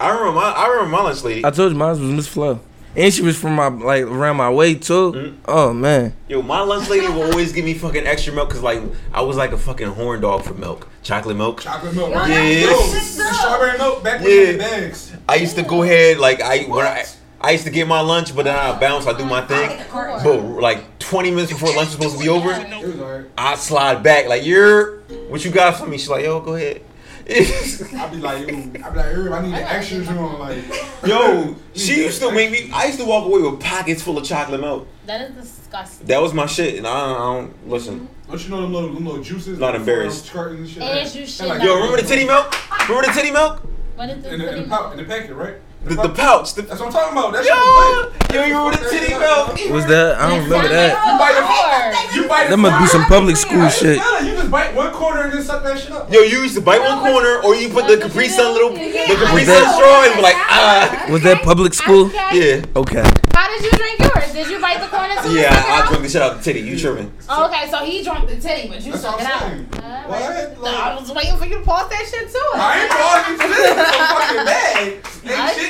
I remember my I remember my lunch lady.
I told you mine was Miss Flo. And she was from my like around my way too.
Mm-hmm.
Oh man.
Yo, my lunch lady will always give me fucking extra milk because like I was like a fucking horn dog for milk, chocolate milk.
Chocolate milk.
Yeah.
Yo, strawberry milk back when
Yeah.
you had the bags.
I used to go ahead like I when I I used to get my lunch, but then I bounce, I do my thing. But like 20 minutes before lunch is supposed to be over,
It was alright.
I slide back like you're what you got for me? She's like, yo, go ahead. [laughs]
I'd be like, yo, I'd be like, Herb, I need the extra on. Like,
Yo, [laughs] she used to make me. I used to walk away with pockets full of chocolate milk.
That is disgusting.
That was my shit, and I don't, I don't listen.
don't you know them little, them little juices?
Not embarrassed.
cartons and shit.
You
And
should
like.
Yo, remember the titty milk? Remember the titty milk?
What is this?
In the, in the, in the packet, right?
The, the pouch. The,
That's what I'm talking about. That
Yo,
shit was
yo, you remember the titty milk?
Was that? I don't remember that.
You bite it. You bite.
That must be some public school shit.
feeling it. You just bite one corner and then suck that shit up.
Yo, you used to bite one corner, or you put the Capri Sun little, the Capri
Was
Sun
that-
straw, and be like, ah.
Was that public school?
Yeah.
Okay.
How did you drink yours? Did you bite the corner too?
Yeah, I, I drink the shit out the titty. You tripping?
Oh, okay, so he drank the titty, but you
That's
suck it
I'm
out.
saying.
Alright.
What?
I was waiting for you to pause that shit too.
I ain't calling you shit. I'm fucking bad.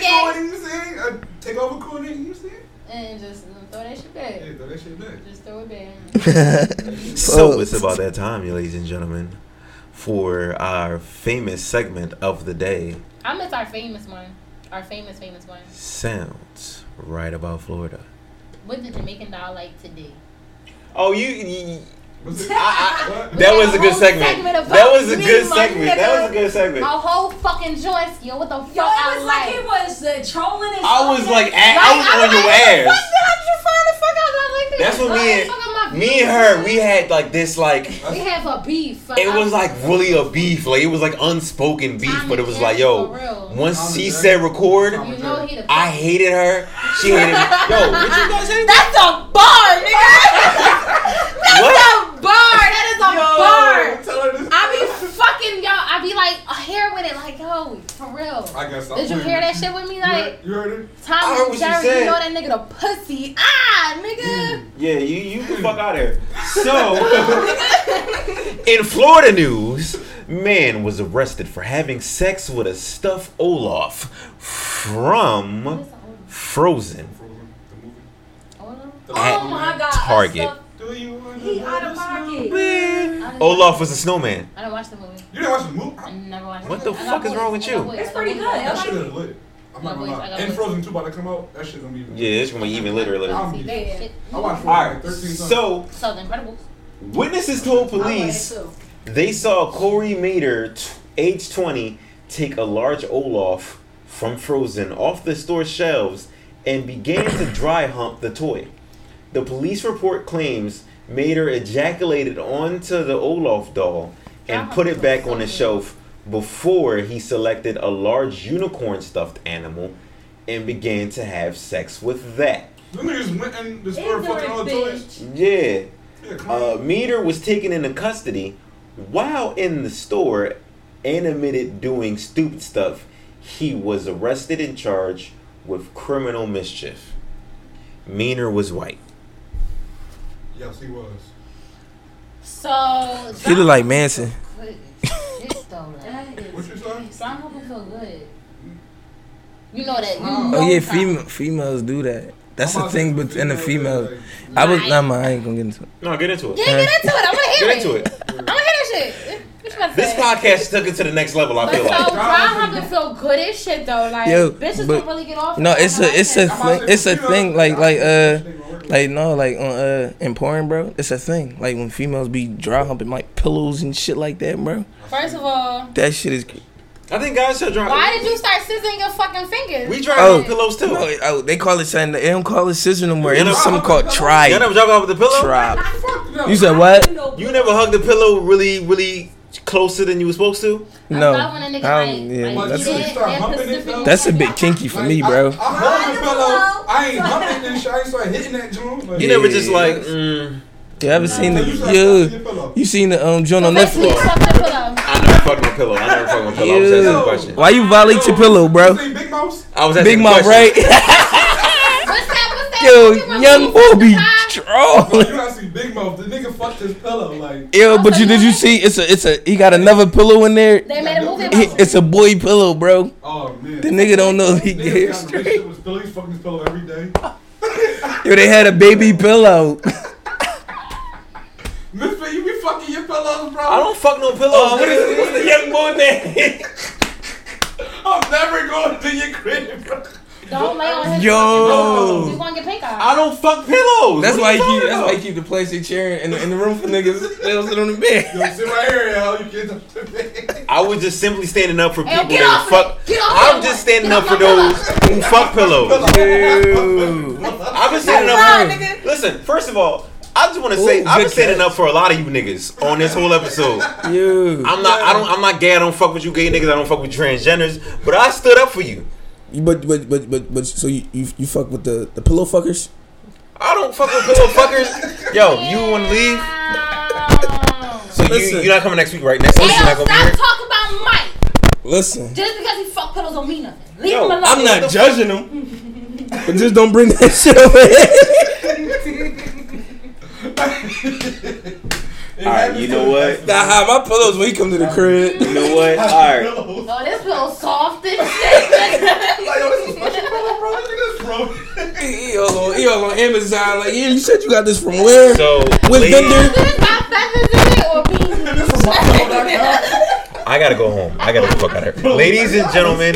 Ain't shit
Okay.
going, you see? Uh, take over corner, you see?
And just throw that shit back.
Yeah, throw that shit back.
Just throw it back. [laughs]
So it's about that time, ladies and gentlemen, for our famous segment of the day.
I miss our famous one. Our famous, famous one.
Sounds right about Florida.
What did Jamaican doll like today?
Oh, you. you
Was? [laughs]
I, I, that was a good segment. That was a good segment. That was a good segment.
A whole fucking joint, yo. What the fuck?
Yo, it was like he was uh, trolling and
I was
stuff.
like, I was on your ass.
What did you find the fuck out that like this?
That's what me and
fuck out my
me and her we had like this like
We have a beef.
it was like really a beef like it was like unspoken beef but it was like yo once she said record
You know he
I hated her she hated me [laughs] yo what you guys say
That's a bar, nigga. [laughs] That's
What?
A bar. That is a bar.
Her this.
I be fucking yo. I be like here with it, like yo, for real.
I guess
Did you hear that shit with me,
You
like?
heard, you heard it?
Tom and
what you said.
you know that nigga the pussy. Ah, nigga.
yeah you you can fuck out of here so [laughs] in Florida news man was arrested for having sex with a stuffed Olaf from Frozen
Oh my god.
Target.
He out of pocket.
Olaf was a snowman.
I didn't watch the movie.
You didn't watch the movie?
I never watched
What the
I got
fuck is wrong with you?
It's pretty good. I
That
like
shit
it.
is lit. I'm not gonna lie. And Frozen 2 about to come out. That shit's gonna be even.
Yeah, it's gonna be even litter, litter.
I'm-
Shit.
I watched Frozen
Alright, so
So the Incredibles.
witnesses told police they saw Corey Mater, t- age 20, take a large Olaf from Frozen off the store shelves and began to dry hump the toy. The police report claims Mater ejaculated onto the Olaf doll and put it back on the shelf before he selected a large unicorn stuffed animal and began to have sex with that.
Them niggas went in the store fucking all the toys.
Yeah.
Yeah,
Uh. Mater was taken into custody while in the store and admitted doing stupid stuff. He was arrested and charged with criminal mischief. Mater was white.
Yes, he was.
So
He look like Manson.
Shit though, like,
What you say?
Strong hope feel good. You know that. You
Oh
know
yeah,
time.
female, females do that. That's
I'm
the thing
to-
within the
females,
female.
like,
I was
Right.
nah, I ain't gonna get into it.
No, get into it.
Yeah, get into it. I want to hear
Get
it.
into it.
I want to hear that shit. What you about to
This podcast took it to the next level, I
But
feel
so
like.
dry humping feel good as shit though. Like
Yo,
bitches
but-
don't really get off.
No, it's a it's a thing. It's a thing. Like like uh like no like on uh in porn, bro. It's a thing. Like when females be dry humping like pillows and shit like that, bro.
First of all,
That shit is.
I think guys should dry.
why did you start scissoring your fucking fingers?
We dry
Oh.
pillows too.
No, oh, they call it something. They don't call it scissor no more.
You
It was
know-
something called
Y'all
tribe.
never dry hump with the pillow?
Tribe. [laughs] You said what?
You never hugged the pillow really, really closer than you were supposed to?
No.
I when a nigga like,
yeah,
like
that's-
do that,
start it,
That's a bit kinky for me, bro.
I hold the pillow. I ain't humping and shit. I ain't start hitting that joint. Like,
You never just like, mm,
You ever seen the
You start touching your
you?
pillow.
You seen the um joint on
Basically,
Netflix?
fuck the pillow.
I never fucked my pillow. I never fucked my pillow. I was asking a question.
Why you violate your pillow, bro?
Big Mouth?
I was asking
Big
a
mouth,
question.
right? [laughs]
What's that? What's that?
Yo, young
movie
boy be?
Bro,
strong.
you gotta see Big Mouth. The nigga fucked his pillow. Like,
Yo, but you did you see? It's a it's a he got another pillow in there.
They made a movie
He-
about it.
It's a boy pillow, bro.
oh man.
The nigga don't know he
Niggas
get straight.
relationship with Philly. He's fucking his pillow every day. [laughs]
Yo, they had a baby pillow. [laughs]
Misfit, you be fucking your pillows, bro.
I don't fuck no pillows.
Oh, what is-
nigga.
what's the
young boy name? [laughs]
I'm never going to your crib, bro.
Don't lay on his
Yo.
You gonna get pink eye.
I don't fuck pillows.
That's
What
why
you
he keep. That's why
about?
he keep the plastic chair in the, in the room for niggas. They don't sit on the bed.
Yo, sit right here, yo. You get the bed.
I was just simply standing up for
Hey,
people
get
that
off
fuck.
it. Get off
I'm just
one.
standing
Get
up for those who fuck pillows. [laughs] I've been standing up for.
nigga.
Listen, first of all, I just want to say
Ooh,
I've been standing up for a lot of you niggas on this whole episode.
Yo.
I'm not. I don't. I'm not gay. I don't fuck with you gay niggas. I don't fuck with transgenders. But I stood up for you.
You- But but but but but so you you, you fuck with the the pillow fuckers?
I don't fuck with pillow fuckers. Yo, you want to leave? So you
Listen.
you're not coming next week, right? Next week you're not gonna be here.
stop talking about Mike.
Listen,
Just because he fuck pillows don't mean nothing. Leave
Yo,
him alone.
I'm not judging them, but just don't bring that [laughs] shit over here. [laughs]
All right, you know what?
Nah, hide my pillows when he come to the crib.
You know what? All right. [laughs]
Oh, this feels soft and shit.
Like, yo, this is special pillow, bro. This bro. [laughs]
He, he all on he all on Amazon like yeah. You said you got this from where?
So,
With
ladies-
vendor?
this got feathers in it or beans? [laughs]
I gotta go home. I gotta get the fuck out of here. Ladies and gentlemen,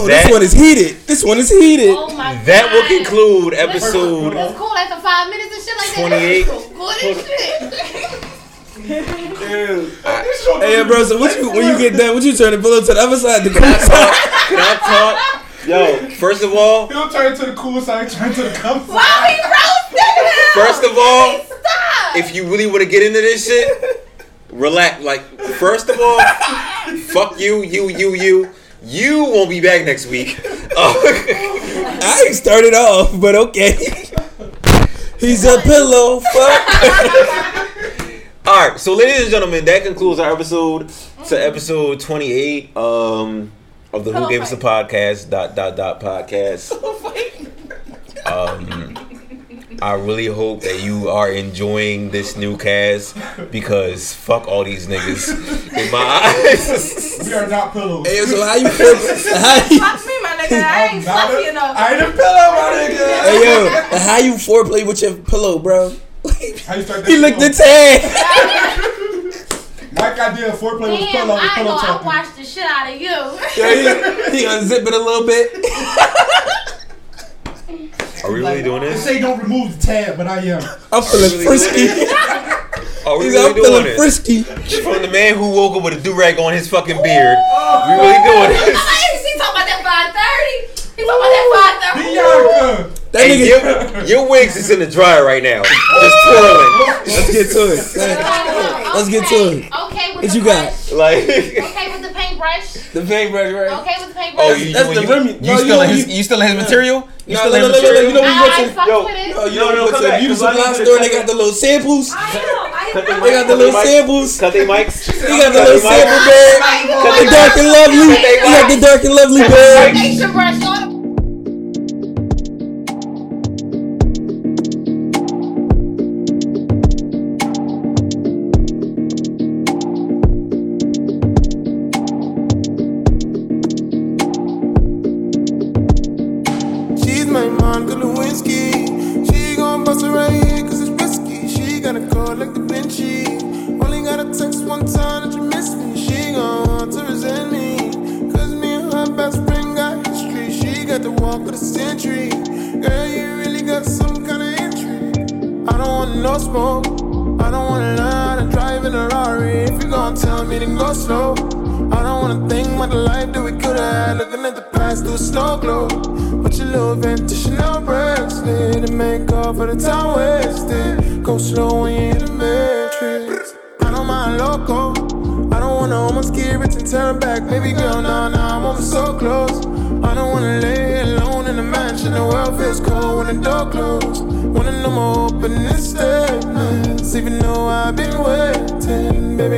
Oh,
that,
this one is heated. This one is heated.
Oh my god.
that will conclude episode
It's cool after five minutes and shit like that.
28.
That's Good as shit.
Hey, bro. So what you when you get done? What you turn the pillow to the other side? The cool side.
Can I talk? Yo, first of all,
He'll turn to the cool side, turn to the comfort
Why we roasting him?
First of all,
Stop.
if you really want to get into this shit, relax. Like, first of all, fuck you, you, you, you. You won't be back next week. [laughs]
I ain't started off, but okay. He's a pillow. Fuck. [laughs]
all right, so ladies and gentlemen, that concludes our episode to episode twenty-eight um, of the Who Gave Us a Podcast dot dot dot podcast. [laughs] Um, I really hope that you are enjoying this new cast because fuck all these niggas in my [laughs] eyes.
We are not pillows.
Hey, so how you feel? [laughs] How you,
Fuck me, my nigga.
nigga. I ain't fluffy enough.
I ain't a pillow, my nigga.
Hey yo, how you foreplay with your pillow, bro?
How you start that
He licked [laughs] the
shit
tag.
Mike idea of foreplay was
Damn,
pillow was
I
pillow
know I
talking.
watched the shit out of you.
Yeah, he, he unzip it a little bit.
Are we really doing
They
this?
say don't remove the tab, but I am.
I'm feeling frisky.
Are we
He's
really
I'm
doing
feeling
this?
frisky.
From the man who woke up with a do rag on his fucking beard, we really doing [laughs] this?
He talking about that 530. He talking about that 530.
Bianca.
That
Hey,
nigga.
your, your wigs is in the dryer right now, just twirling.
Let's get to it. Let's get to it.
Okay with
What
the
you got?
Like,
Okay with the paintbrush.
The paintbrush, right?
Okay with the paintbrush.
oh, you,
That's
you,
the
you,
Remy.
you
No, you
still
know,
in his,
you-
you still in his material? You
No,
still
no,
in
no,
his
no, no,
material?
You know when you
I
go to,
ain't fuck
Yo,
with it.
no, you
No,
know
no,
when you
come
go to a
back, I
supply
need to
store,
cut
they got the little samples.
I know. I
Cut
know.
They got the little
mics.
samples.
Cut they mics.
He got the little sample bag.
Cut
The dark and lovely.
Cut they
got the dark and lovely bag.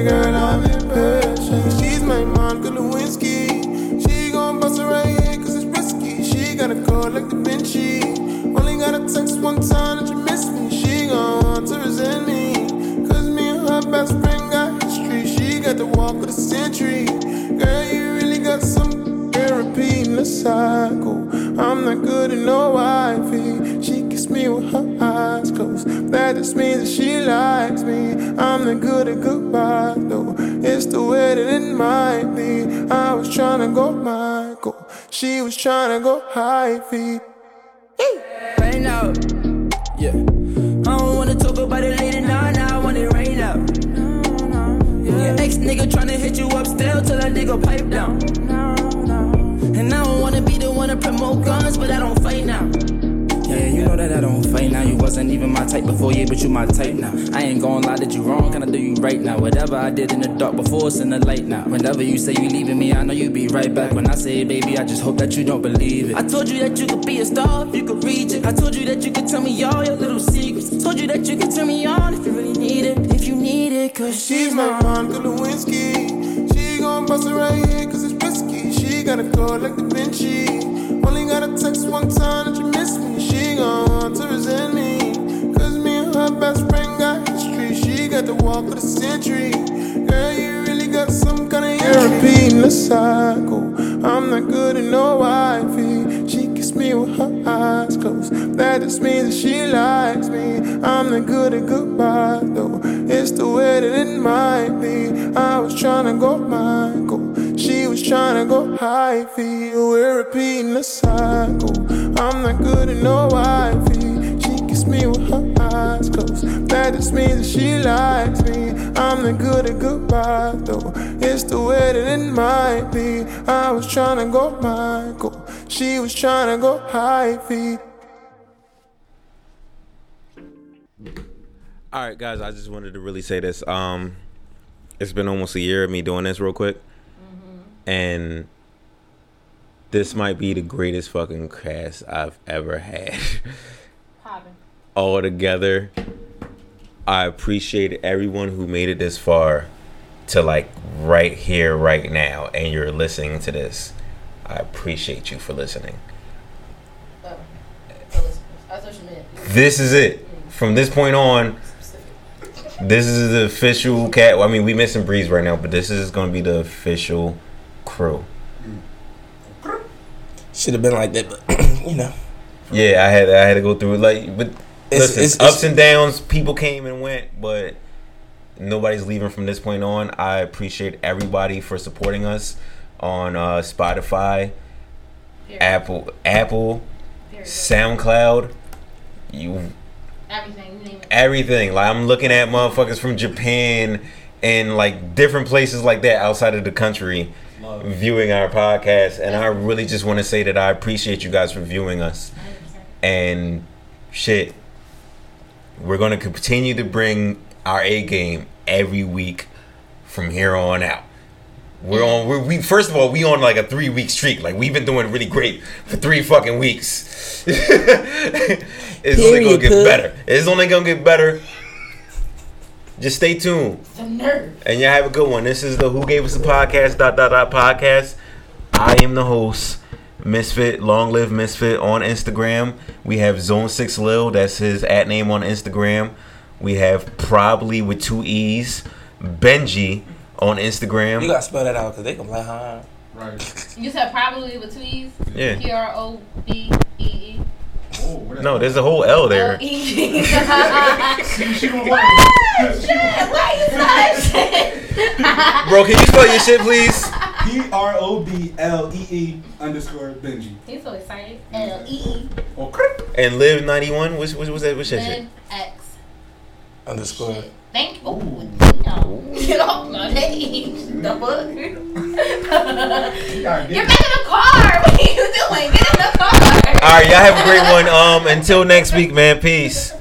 Girl, I'm impatient. She's my Monica Lewinsky. She gon' bust it right here cause it's risky. She got a call like Da Vinci. Only got a text one time that you missed me. She gon' want to resent me. Cause me and her best friend got history. She got the walk of the century. Girl, you really got some therapy in the cycle. I'm not good at trying to go high feet.
Type before, yeah, but you my type now. I ain't gonna lie that you wrong, can I do you right now? Whatever I did in the dark before, it's in the light now. Whenever you say you leaving me, I know you be right back. When I say, baby, I just hope that you don't believe it. I told you that you could be a star if you could reach it. I told you that you could tell me all your little secrets. Told you that you could turn me on if you really need it. If you need it, cause
She's my Monica Lewinsky. She gon' bust it right here cause it's risky. She got a call like Da Vinci. Only got a text one time that you missed me. She gon' want to resent walk of the century. Girl, you really got some kind of the cycle. I'm not good at no wifey. She kiss me with her eyes closed. That just means that she likes me. I'm not good at goodbye though. It's the way that it might be. I was trying to go Michael. She was trying to go high feet. We're repeating the cycle. I'm not good at no wifey. She kiss me with her eyes closed. That just means that she likes me. I'm not good at goodbye though. It's the way that it might be. I was trying to go Michael. She was trying to go high feet.
All right, guys. I just wanted to really say this. Um, it's been almost a year of me doing this real quick, and this might be the greatest fucking cast I've ever had. [laughs] All together, I appreciate everyone who made it this far to like right here, right now, and you're listening to this. I appreciate you for listening.
Oh, so listen, That's what you meant.
This is it. From this point on, this is the official cat. I mean, we missing Breeze right now, but this is going to be the official crew.
should have been like that, but [clears throat] you know.
Yeah, I had I had to go through it. Like, but
It's-
listen,
it's-
ups
it's-
and downs. People came and went, but nobody's leaving from this point on. I appreciate everybody for supporting us on uh, Spotify, Apple, Apple, SoundCloud. You
Everything. You name it.
everything. Like I'm looking at motherfuckers from Japan and like different places like that outside of the country viewing our podcast and I really just want to say that I appreciate you guys for viewing us. And shit we're going to continue to bring our A game every week from here on out. We're on. We're, we first of all, we on like a three week streak. Like we've been doing really great for three fucking weeks. [laughs] it's only gonna get
pug.
better. It's only gonna get better. Just stay tuned.
The nerve.
And y'all have a good one. This is the Who Gave Us a Podcast dot dot dot podcast. I am the host, Misfit, Long Live Misfit on Instagram. We have Zone Six Lil, that's his at name on Instagram. We have probably with two E's, Benji on Instagram.
You gotta spell that out because they gonna be like, huh?
Right. [laughs]
You said probably with two E's?
Yeah.
P R O B E E.
Oh, no, there's a whole L there.
Oh, [laughs] [laughs]
she don't want
Bro, can you spell your shit, please?
P R O B L E E underscore Benji.
He's so excited. L E E.
And Live 91, what's, what's, what's that? What's that shit?
Live X.
Underscore.
Thank you. Oh, damn. Get off my page. The fuck? [laughs] Get back in the car. [laughs] What are you doing? Get in the car.
All right, y'all have a great one. Um, until next week, man. Peace.